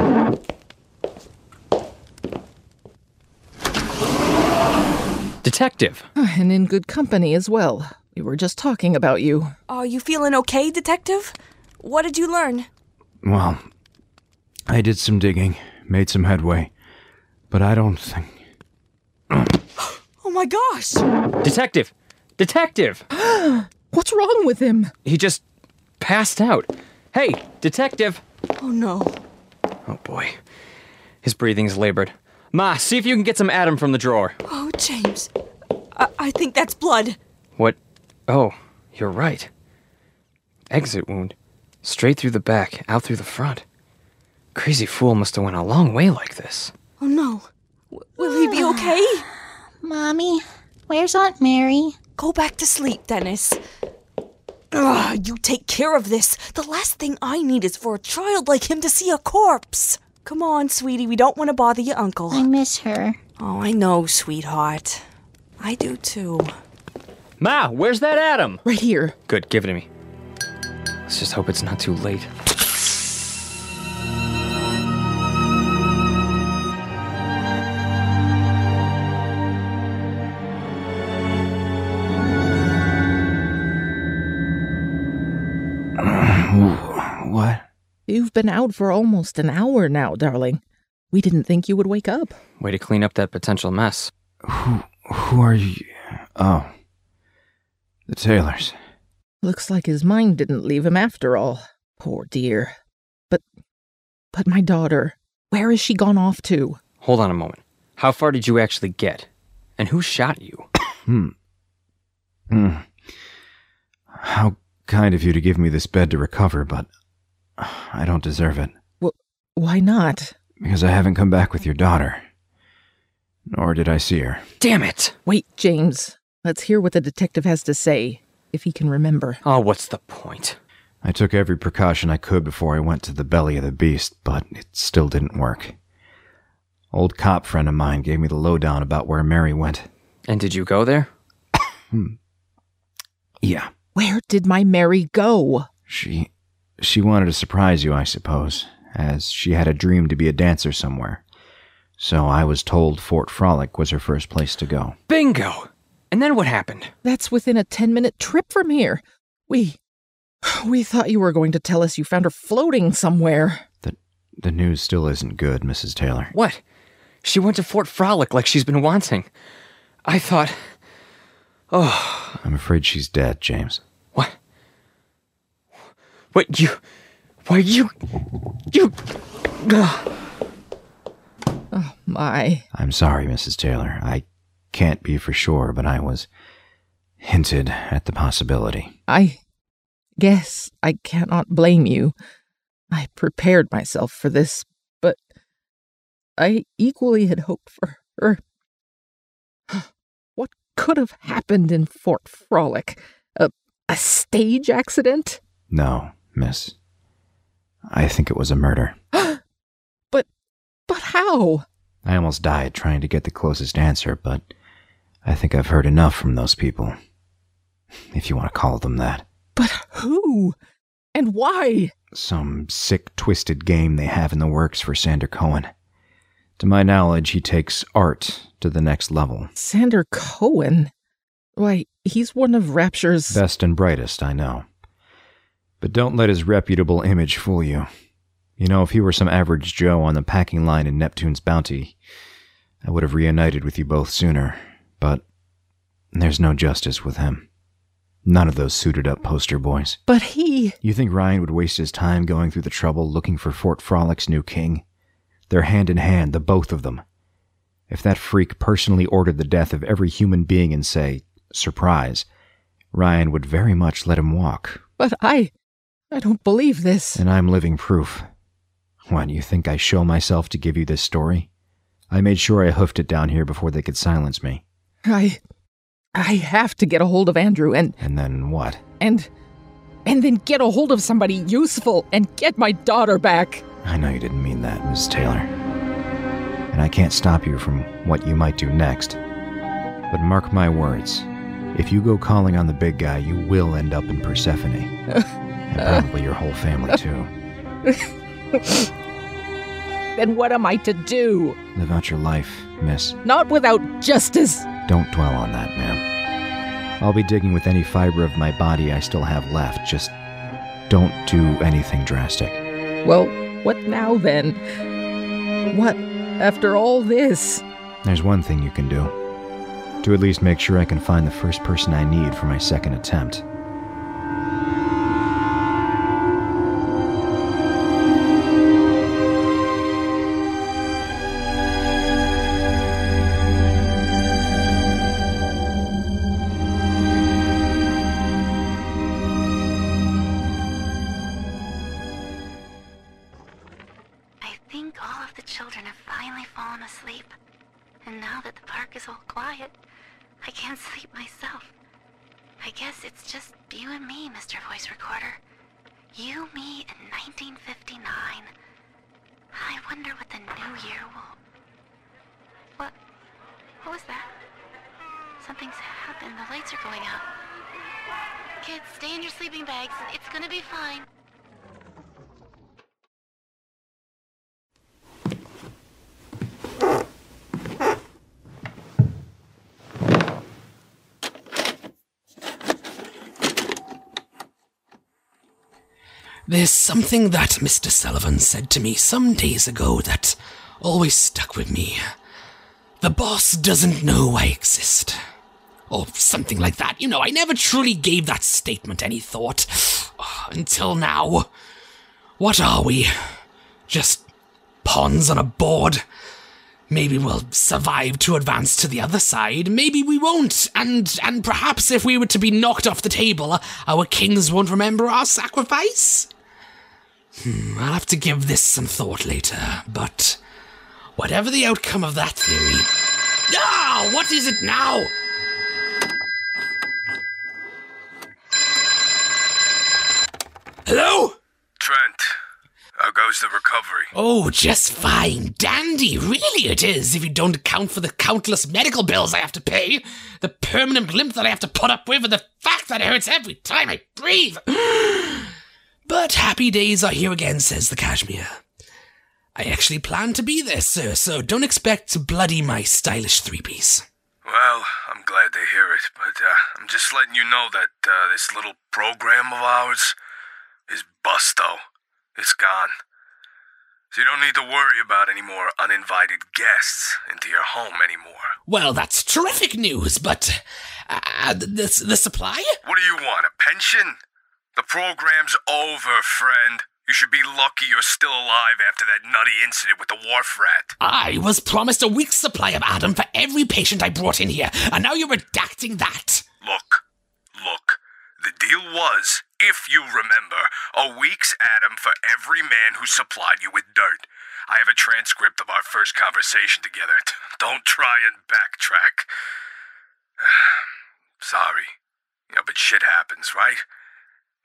Detective. And in good company as well. We were just talking about you. Are you feeling okay, detective? What did you learn? Well, I did some digging, made some headway, but I don't think. Oh my gosh! Detective! Detective! What's wrong with him? He just passed out. Hey, detective! Oh no. Oh boy. His breathing's labored. Ma, see if you can get some Adam from the drawer. Oh, James. I, I think that's blood. What? Oh, you're right. Exit wound. Straight through the back, out through the front. Crazy fool must have went a long way like this. Oh no. W- will he be okay? Mommy, where's Aunt Mary? Go back to sleep, Dennis. Ugh, you take care of this. The last thing I need is for a child like him to see a corpse. Come on, sweetie, we don't want to bother your uncle. I miss her. Oh, I know, sweetheart. I do too. Ma, where's that Adam? Right here. Good, give it to me. Let's just hope it's not too late. What? You've been out for almost an hour now, darling. We didn't think you would wake up. Way to clean up that potential mess. Who, who are you? Oh. The Taylors. Looks like his mind didn't leave him after all. Poor dear. But. But my daughter. Where has she gone off to? Hold on a moment. How far did you actually get? And who shot you? Hmm. Hmm. How kind of you to give me this bed to recover, but I don't deserve it. Wh- why not? Because I haven't come back with your daughter. Nor did I see her. Damn it! Wait, James. Let's hear what the detective has to say, if he can remember. Oh, what's the point? I took every precaution I could before I went to the belly of the beast, but it still didn't work. Old cop friend of mine gave me the lowdown about where Mary went. And did you go there? Hmm. Yeah. Where did my Mary go? She she wanted to surprise you, I suppose, as she had a dream to be a dancer somewhere. So I was told Fort Frolic was her first place to go. Bingo! And then what happened? That's within a 10 minute trip from here. We. We thought you were going to tell us you found her floating somewhere. The the news still isn't good, Mrs. Taylor. What? She went to Fort Frolic like she's been wanting. I thought. Oh. I'm afraid she's dead, James. What? What you. Why you. You. Ugh. Oh, my. I'm sorry, Mrs. Taylor. I can't be for sure, but I was hinted at the possibility. I guess I cannot blame you. I prepared myself for this, but I equally had hoped for her. What could have happened in Fort Frolic? A, a stage accident? No, miss. I think it was a murder. but, but how? I almost died trying to get the closest answer, but I think I've heard enough from those people. If you want to call them that. But who? And why? Some sick, twisted game they have in the works for Sander Cohen. To my knowledge, he takes art to the next level. Sander Cohen? Why, he's one of Rapture's. Best and brightest, I know. But don't let his reputable image fool you. You know, if he were some average Joe on the packing line in Neptune's Bounty, I would have reunited with you both sooner. But there's no justice with him. None of those suited up poster boys. But he. You think Ryan would waste his time going through the trouble looking for Fort Frolic's new king? They're hand in hand, the both of them. If that freak personally ordered the death of every human being in, say, surprise, Ryan would very much let him walk. But I. I don't believe this. And I'm living proof. Why, do you think I show myself to give you this story? I made sure I hoofed it down here before they could silence me. I. I have to get a hold of Andrew and. And then what? And. And then get a hold of somebody useful and get my daughter back. I know you didn't mean that, Miss Taylor. And I can't stop you from what you might do next. But mark my words if you go calling on the big guy, you will end up in Persephone. and probably your whole family, too. then what am I to do? Live out your life, miss. Not without justice. Don't dwell on that, ma'am. I'll be digging with any fiber of my body I still have left. Just don't do anything drastic. Well, what now then? What after all this? There's one thing you can do. To at least make sure I can find the first person I need for my second attempt. Fallen asleep. And now that the park is all quiet, I can't sleep myself. I guess it's just you and me, Mr. Voice Recorder. You, me, in 1959. I wonder what the new year will. What? What was that? Something's happened. The lights are going out. Kids, stay in your sleeping bags. It's gonna be fine. There's something that Mr. Sullivan said to me some days ago that always stuck with me. The boss doesn't know I exist. Or something like that. You know, I never truly gave that statement any thought. Uh, until now. What are we? Just pawns on a board? Maybe we'll survive to advance to the other side. Maybe we won't. And and perhaps if we were to be knocked off the table, our kings won't remember our sacrifice. Hmm, I'll have to give this some thought later. But whatever the outcome of that theory. Ah, what is it now? Hello? Trent, how goes the recovery? Oh, just fine. Dandy. Really, it is, if you don't account for the countless medical bills I have to pay, the permanent limp that I have to put up with, and the fact that it hurts every time I breathe. But happy days are here again, says the Kashmir. I actually plan to be there, sir, so don't expect to bloody my stylish three piece. Well, I'm glad to hear it, but uh, I'm just letting you know that uh, this little program of ours is busto. It's gone. So you don't need to worry about any more uninvited guests into your home anymore. Well, that's terrific news, but uh, the, the, the supply? What do you want, a pension? The program's over, friend. You should be lucky you're still alive after that nutty incident with the wharf rat. I was promised a week's supply of Adam for every patient I brought in here, and now you're redacting that. Look, look. The deal was, if you remember, a week's Adam for every man who supplied you with dirt. I have a transcript of our first conversation together. Don't try and backtrack. Sorry. You know, but shit happens, right?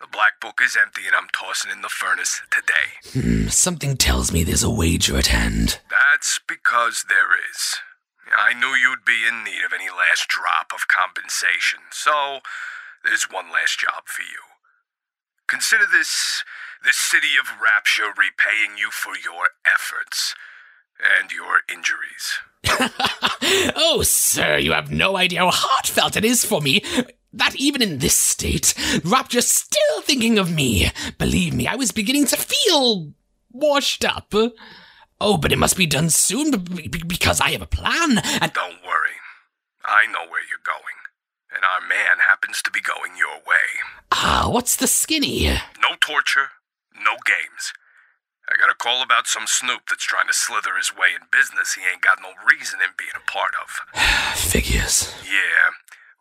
The black book is empty and I'm tossing in the furnace today. Hmm, something tells me there's a wager at hand. That's because there is. I knew you'd be in need of any last drop of compensation, so there's one last job for you. Consider this the city of Rapture repaying you for your efforts and your injuries. oh, sir, you have no idea how heartfelt it is for me. That even in this state, Rapture's still thinking of me. Believe me, I was beginning to feel washed up. Oh, but it must be done soon b- b- because I have a plan. And Don't worry. I know where you're going. And our man happens to be going your way. ah, what's the skinny? No torture, no games. I got a call about some snoop that's trying to slither his way in business he ain't got no reason in being a part of. Figures. Yeah,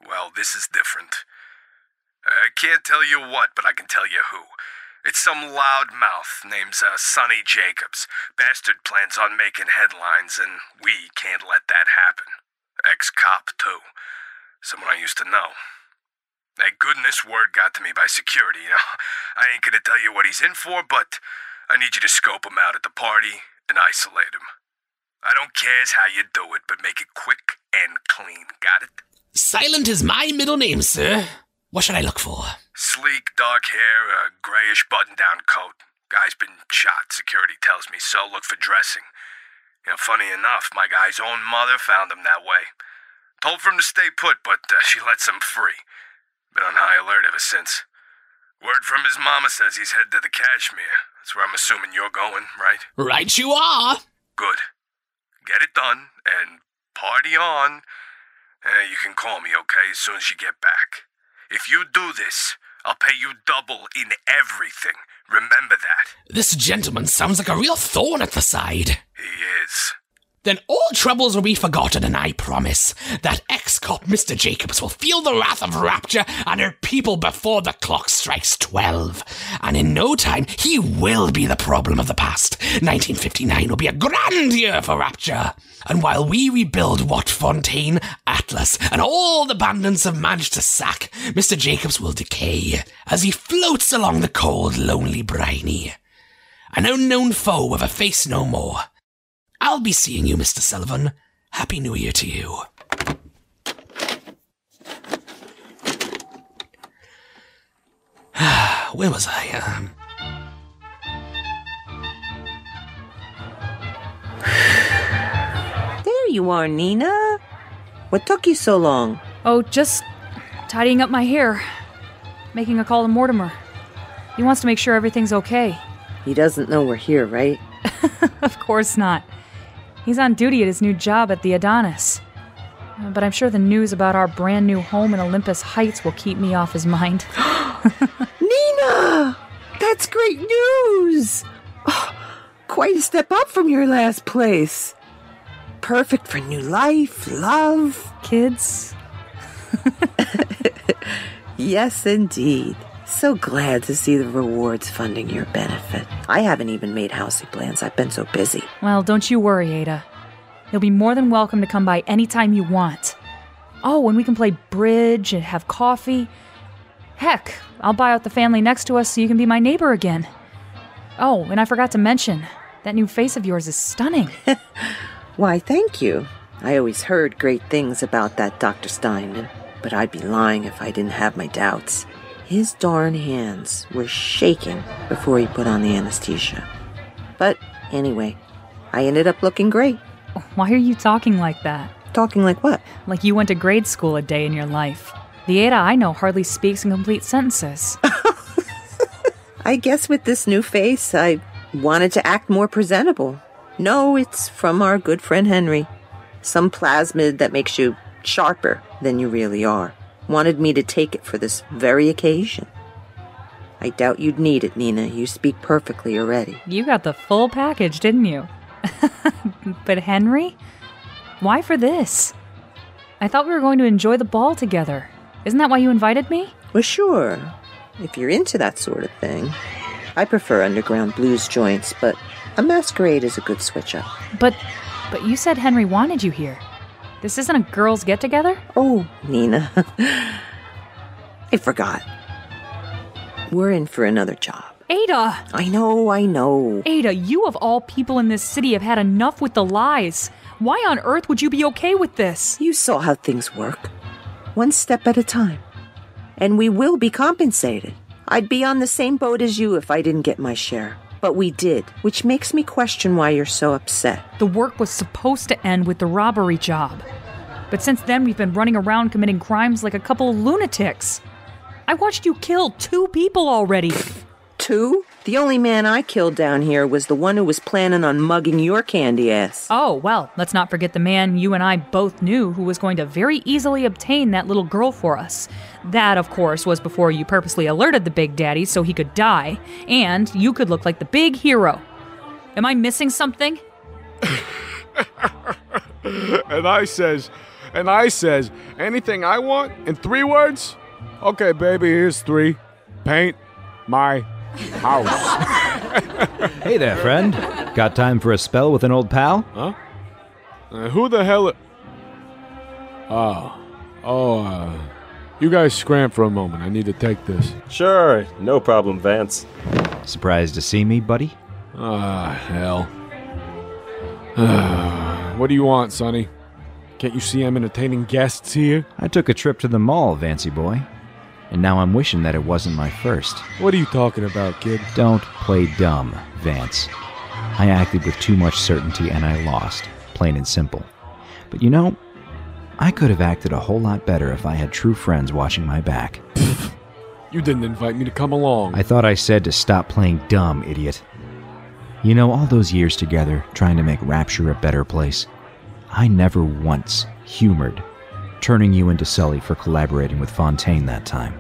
well, this is different. I can't tell you what, but I can tell you who. It's some loud mouth named uh, Sonny Jacobs. Bastard plans on making headlines, and we can't let that happen. Ex cop, too. Someone I used to know. Thank goodness word got to me by security, you know. I ain't gonna tell you what he's in for, but I need you to scope him out at the party and isolate him. I don't care how you do it, but make it quick and clean. Got it? Silent is my middle name, sir. What should I look for? Sleek, dark hair, a grayish button down coat. Guy's been shot, security tells me, so look for dressing. You know, funny enough, my guy's own mother found him that way. Told for him to stay put, but uh, she lets him free. Been on high alert ever since. Word from his mama says he's headed to the Kashmir. That's where I'm assuming you're going, right? Right you are. Good. Get it done, and party on. Uh, you can call me, okay, as soon as you get back. If you do this, I'll pay you double in everything. Remember that. This gentleman sounds like a real thorn at the side. He is. Then all troubles will be forgotten, and I promise that ex cop Mr. Jacobs will feel the wrath of Rapture and her people before the clock strikes 12. And in no time, he will be the problem of the past. 1959 will be a grand year for Rapture. And while we rebuild Wat Fontaine, Atlas, and all the bandits have managed to sack, Mr. Jacobs will decay as he floats along the cold, lonely briny. An unknown foe with a face no more. I'll be seeing you, Mr. Sullivan. Happy New Year to you. Where was I? Um, you are, Nina. What took you so long? Oh, just tidying up my hair. Making a call to Mortimer. He wants to make sure everything's okay. He doesn't know we're here, right? Of course not. He's on duty at his new job at the Adonis. Uh, But I'm sure the news about our brand new home in Olympus Heights will keep me off his mind. Nina! That's great news! Oh, quite a step up from your last place. Perfect for new life, love. Kids? yes, indeed. So glad to see the rewards funding your benefit. I haven't even made housing plans. I've been so busy. Well, don't you worry, Ada. You'll be more than welcome to come by anytime you want. Oh, and we can play bridge and have coffee. Heck, I'll buy out the family next to us so you can be my neighbor again. Oh, and I forgot to mention, that new face of yours is stunning. Why, thank you. I always heard great things about that Dr. Steinman, but I'd be lying if I didn't have my doubts. His darn hands were shaking before he put on the anesthesia. But anyway, I ended up looking great. Why are you talking like that? Talking like what? Like you went to grade school a day in your life. The Ada I know hardly speaks in complete sentences. I guess with this new face, I wanted to act more presentable. No, it's from our good friend Henry. Some plasmid that makes you sharper than you really are. Wanted me to take it for this very occasion. I doubt you'd need it, Nina. You speak perfectly already. You got the full package, didn't you? but Henry? Why for this? I thought we were going to enjoy the ball together. Isn't that why you invited me? Well, sure. if you're into that sort of thing. I prefer underground blues joints, but a masquerade is a good switch up. But but you said Henry wanted you here. This isn't a girls' get together? Oh, Nina. I forgot. We're in for another job. Ada! I know, I know. Ada, you of all people in this city have had enough with the lies. Why on earth would you be okay with this? You saw how things work. One step at a time. And we will be compensated. I'd be on the same boat as you if I didn't get my share. But we did, which makes me question why you're so upset. The work was supposed to end with the robbery job. But since then, we've been running around committing crimes like a couple of lunatics. I watched you kill two people already. Two? The only man I killed down here was the one who was planning on mugging your candy ass. Oh, well, let's not forget the man you and I both knew who was going to very easily obtain that little girl for us. That, of course, was before you purposely alerted the Big Daddy so he could die, and you could look like the big hero. Am I missing something? and I says, and I says, anything I want in three words? Okay, baby, here's three. Paint my house. Hey there, friend. Got time for a spell with an old pal? Huh? Uh, who the hell? Oh, oh, uh, you guys scram for a moment. I need to take this. Sure, no problem, Vance. Surprised to see me, buddy? Ah, hell. what do you want, Sonny? Can't you see I'm entertaining guests here? I took a trip to the mall, Vancy boy. And now I'm wishing that it wasn't my first. What are you talking about, kid? Don't play dumb, Vance. I acted with too much certainty and I lost, plain and simple. But you know, I could have acted a whole lot better if I had true friends watching my back. You didn't invite me to come along. I thought I said to stop playing dumb, idiot. You know, all those years together trying to make Rapture a better place, I never once humored turning you into Sully for collaborating with Fontaine that time.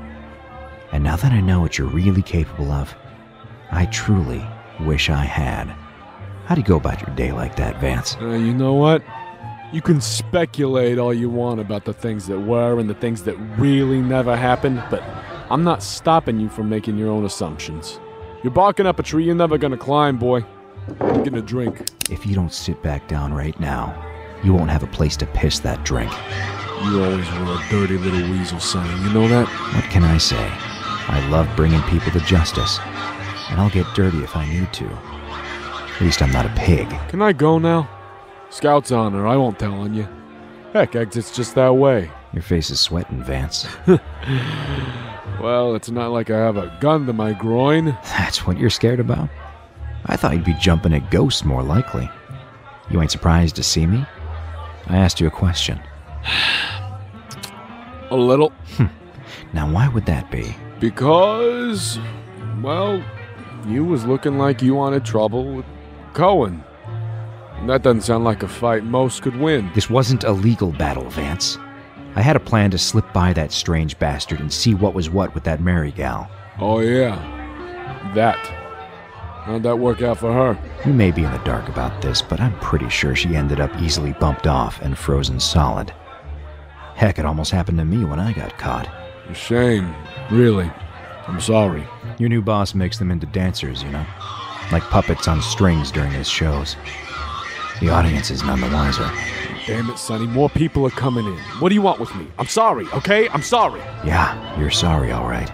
And now that I know what you're really capable of, I truly wish I had. How'd you go about your day like that, Vance? Uh, you know what? You can speculate all you want about the things that were and the things that really never happened, but I'm not stopping you from making your own assumptions. You're barking up a tree you're never gonna climb, boy. I'm getting a drink. If you don't sit back down right now, you won't have a place to piss that drink. You always were a dirty little weasel, Sonny. You know that? What can I say? I love bringing people to justice, and I'll get dirty if I need to. At least I'm not a pig. Can I go now? Scout's honor, I won't tell on you. Heck, exit's just that way. Your face is sweating, Vance. Well, it's not like I have a gun to my groin. That's what you're scared about? I thought you'd be jumping at ghosts more likely. You ain't surprised to see me? I asked you a question. A little. Hmm. Now, why would that be? Because, well, you was looking like you wanted trouble with Cohen. That doesn't sound like a fight most could win. This wasn't a legal battle, Vance. I had a plan to slip by that strange bastard and see what was what with that Mary gal. Oh, yeah. That. How'd that work out for her? You may be in the dark about this, but I'm pretty sure she ended up easily bumped off and frozen solid. Heck, it almost happened to me when I got caught. A shame. Really. I'm sorry. Your new boss makes them into dancers, you know? Like puppets on strings during his shows. The audience is none the wiser. Damn it, Sonny. More people are coming in. What do you want with me? I'm sorry, okay? I'm sorry. Yeah, you're sorry, all right.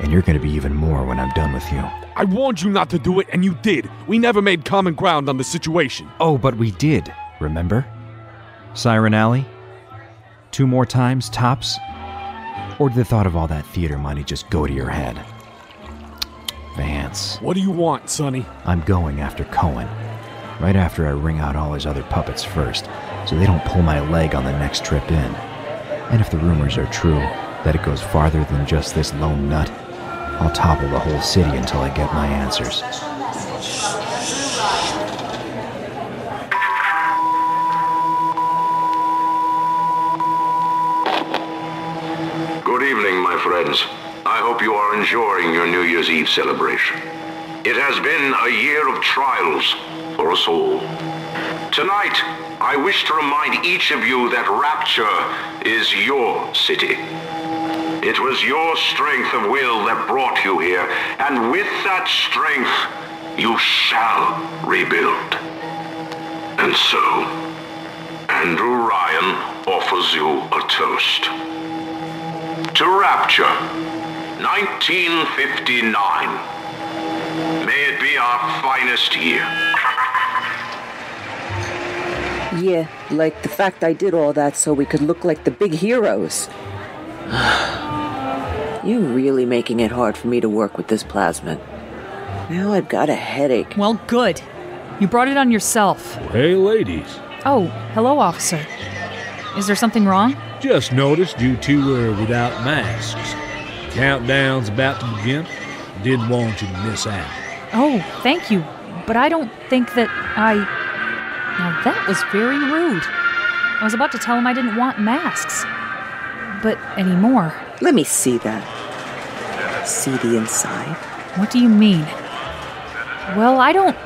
And you're gonna be even more when I'm done with you. I warned you not to do it, and you did. We never made common ground on the situation. Oh, but we did, remember? Siren Alley? Two more times, tops? Or did the thought of all that theater money just go to your head? Vance, What do you want, Sonny? I'm going after Cohen. Right after I wring out all his other puppets first, so they don't pull my leg on the next trip in. And if the rumors are true, that it goes farther than just this lone nut, I'll topple the whole city until I get my answers. Good evening, my friends. I hope you are enjoying your New Year's Eve celebration. It has been a year of trials for us all. Tonight, I wish to remind each of you that Rapture is your city. It was your strength of will that brought you here, and with that strength, you shall rebuild. And so, Andrew Ryan offers you a toast. To Rapture, 1959. May it be our finest year. Yeah, like the fact I did all that so we could look like the big heroes. You're really making it hard for me to work with this plasmid. Now I've got a headache. Well, good. You brought it on yourself. Hey, ladies. Oh, hello, officer. Is there something wrong? Just noticed you two were without masks. Countdown's about to begin. Didn't want you to miss out. Oh, thank you. But I don't think that I. Now that was very rude. I was about to tell him I didn't want masks. But anymore. Let me see that. See the inside. What do you mean? Well, I don't.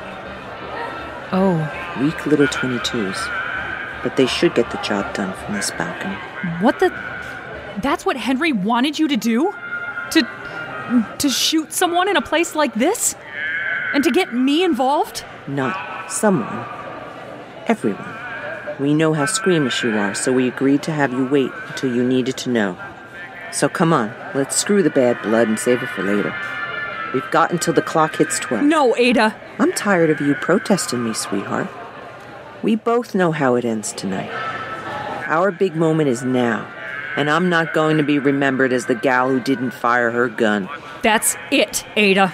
Oh. Weak little 22s. But they should get the job done from this balcony. What the. That's what Henry wanted you to do? To. to shoot someone in a place like this? And to get me involved? Not someone. Everyone. We know how squeamish you are, so we agreed to have you wait until you needed to know. So come on, let's screw the bad blood and save it for later. We've got until the clock hits 12. No, Ada! I'm tired of you protesting me, sweetheart. We both know how it ends tonight. Our big moment is now, and I'm not going to be remembered as the gal who didn't fire her gun. That's it, Ada.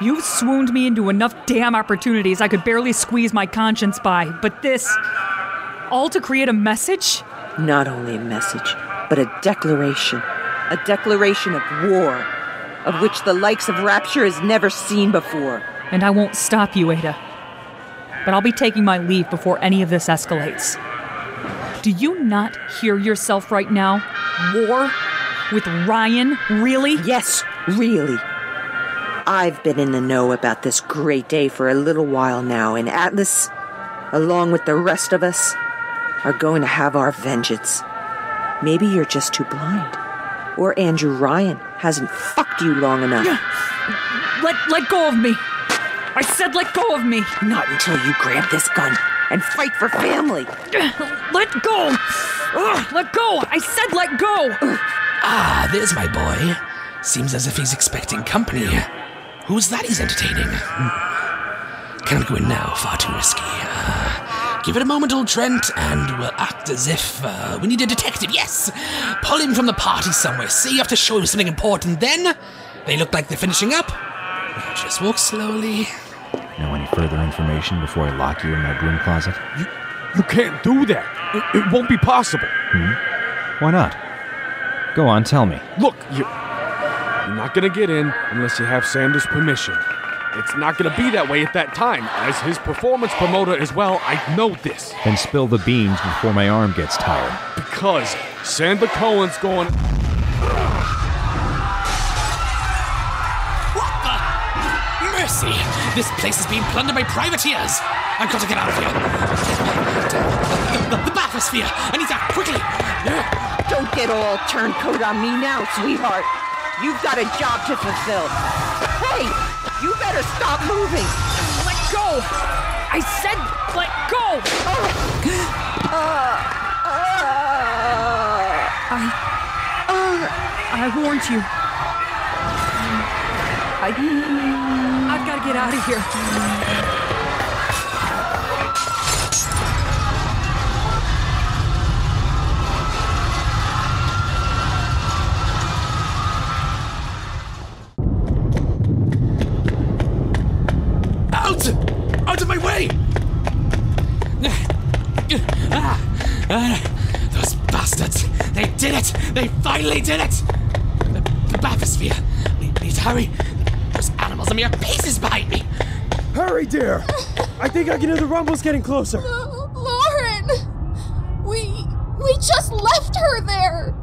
You've swooned me into enough damn opportunities I could barely squeeze my conscience by, but this. all to create a message? Not only a message, but a declaration. A declaration of war, of which the likes of Rapture has never seen before. And I won't stop you, Ada. But I'll be taking my leave before any of this escalates. Do you not hear yourself right now? War? With Ryan? Really? Yes, really. I've been in the know about this great day for a little while now, and Atlas, along with the rest of us, are going to have our vengeance. Maybe you're just too blind. Or Andrew Ryan hasn't fucked you long enough. Let let go of me. I said let go of me. Not until you grab this gun and fight for family. Let go. Ugh, let go. I said let go. Ah, there's my boy. Seems as if he's expecting company. Who's that he's entertaining? Can't go in now, far too risky. Uh, give it a moment, old Trent, and we'll act as if uh, we need a detective. Yes! Pull him from the party somewhere. See, you have to show him something important. Then they look like they're finishing up. Just walk slowly. Know any further information before I lock you in my broom closet? You, you can't do that. It, it won't be possible. Hmm? Why not? Go on, tell me. Look, you, you're not gonna get in unless you have Sander's permission. It's not gonna be that way at that time. As his performance promoter as well, I know this. Then spill the beans before my arm gets tired. Because Sander Cohen's going. What the? Mercy! This place is being plundered by privateers! I've got to get out of here! The, the, the bathysphere! Anita, quickly! Don't get all turncoat on me now, sweetheart. You've got a job to fulfill. Hey, you better stop moving. Let go! I said let go! I. Uh, I warned you. I. I've got to get out of here. Finally did it! The, the bathysphere! We need hurry! Those animals are mere pieces behind me! Hurry, dear! I think I can hear the rumbles getting closer. Lauren! We. we just left her there!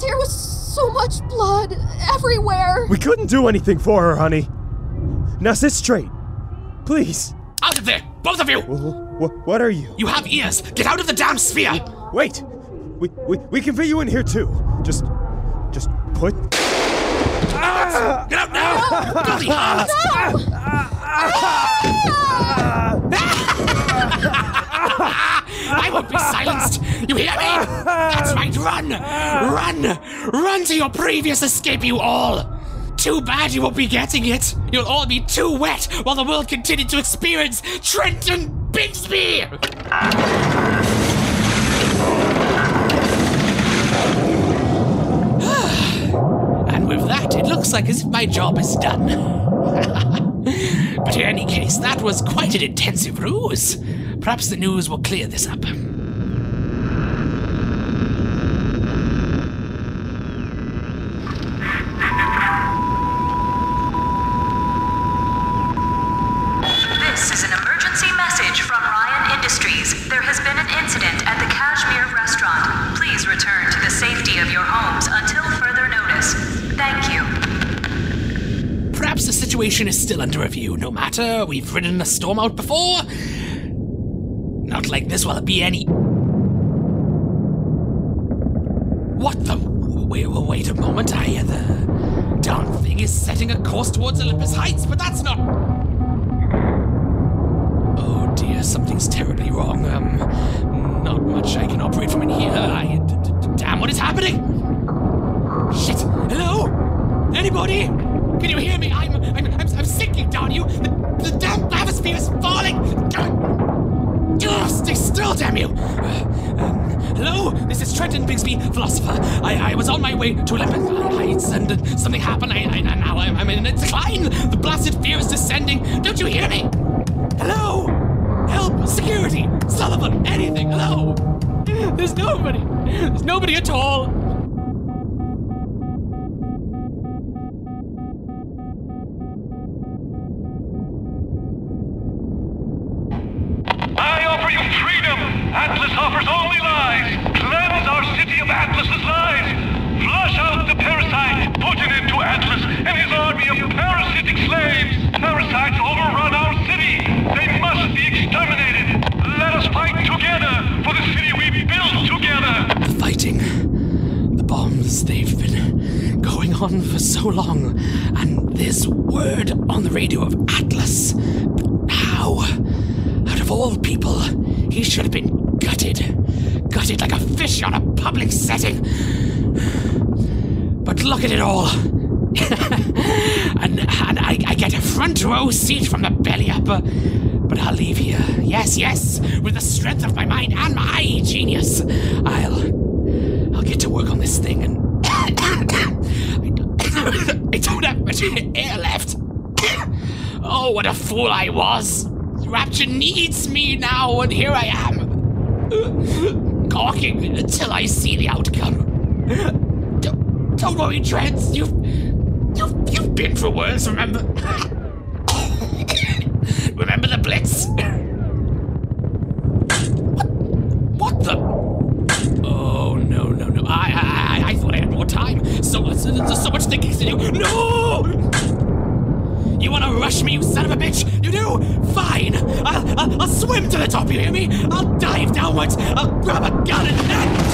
There was so much blood everywhere! We couldn't do anything for her, honey. Now sit straight. Please. Out of there! Both of you! Wh- what are you? You have ears! Get out of the damn sphere! Wait! We, we, we can fit you in here too. Just Just put. Ah! Get out now! Bloody hell! I won't be silenced! You hear me? That's right, run! Run! Run to your previous escape, you all! Too bad you won't be getting it! You'll all be too wet while the world continued to experience Trenton Bigsby! Looks like as if my job is done. but in any case, that was quite an intensive ruse. Perhaps the news will clear this up. Situation is still under review, no matter. We've ridden a storm out before. Not like this will be any. What the? Wait, wait a moment. I hear the darn thing is setting a course towards Olympus Heights, but that's not. Oh dear, something's terribly wrong. Um, not much I can operate from in here. I. d- d- Damn, what is happening? Shit! Hello? Anybody? Can you hear me? I'm down you. The, the damn is falling. Ugh, stay still, damn you! Hello, this is Trenton Bigsby, philosopher. I, I was on my way to Olympus Heights, and uh, something happened. I, I now I'm, I'm in a decline. The blasted fear is descending. Don't you hear me? Hello, help, security, Sullivan, anything. Hello. There's nobody. There's nobody at all. The they've been going on for so long. And this word on the radio of Atlas. How? Out of all people, he should have been gutted. Gutted like a fish on a public setting. But look at it all. and and I, I get a front row seat from the belly up. uh, But I'll leave here. Yes, yes, with the strength of my mind and my genius. I'll I'll get to work on this thing and I don't- I don't have much air left. Oh, what a fool I was! Rapture needs me now, and here I am, gawking until I see the outcome. Don't, don't worry, Dreads. You've, you've, you've been through worse. Remember? remember the Blitz? what, what the? Oh no, no, no! I, I, I, I thought I had more time. So, so, so much thinking to do. No! You wanna rush me, you son of a bitch? You do? I'll, I'll, I'll swim to the top. You hear me? I'll dive downwards. I'll grab a gun and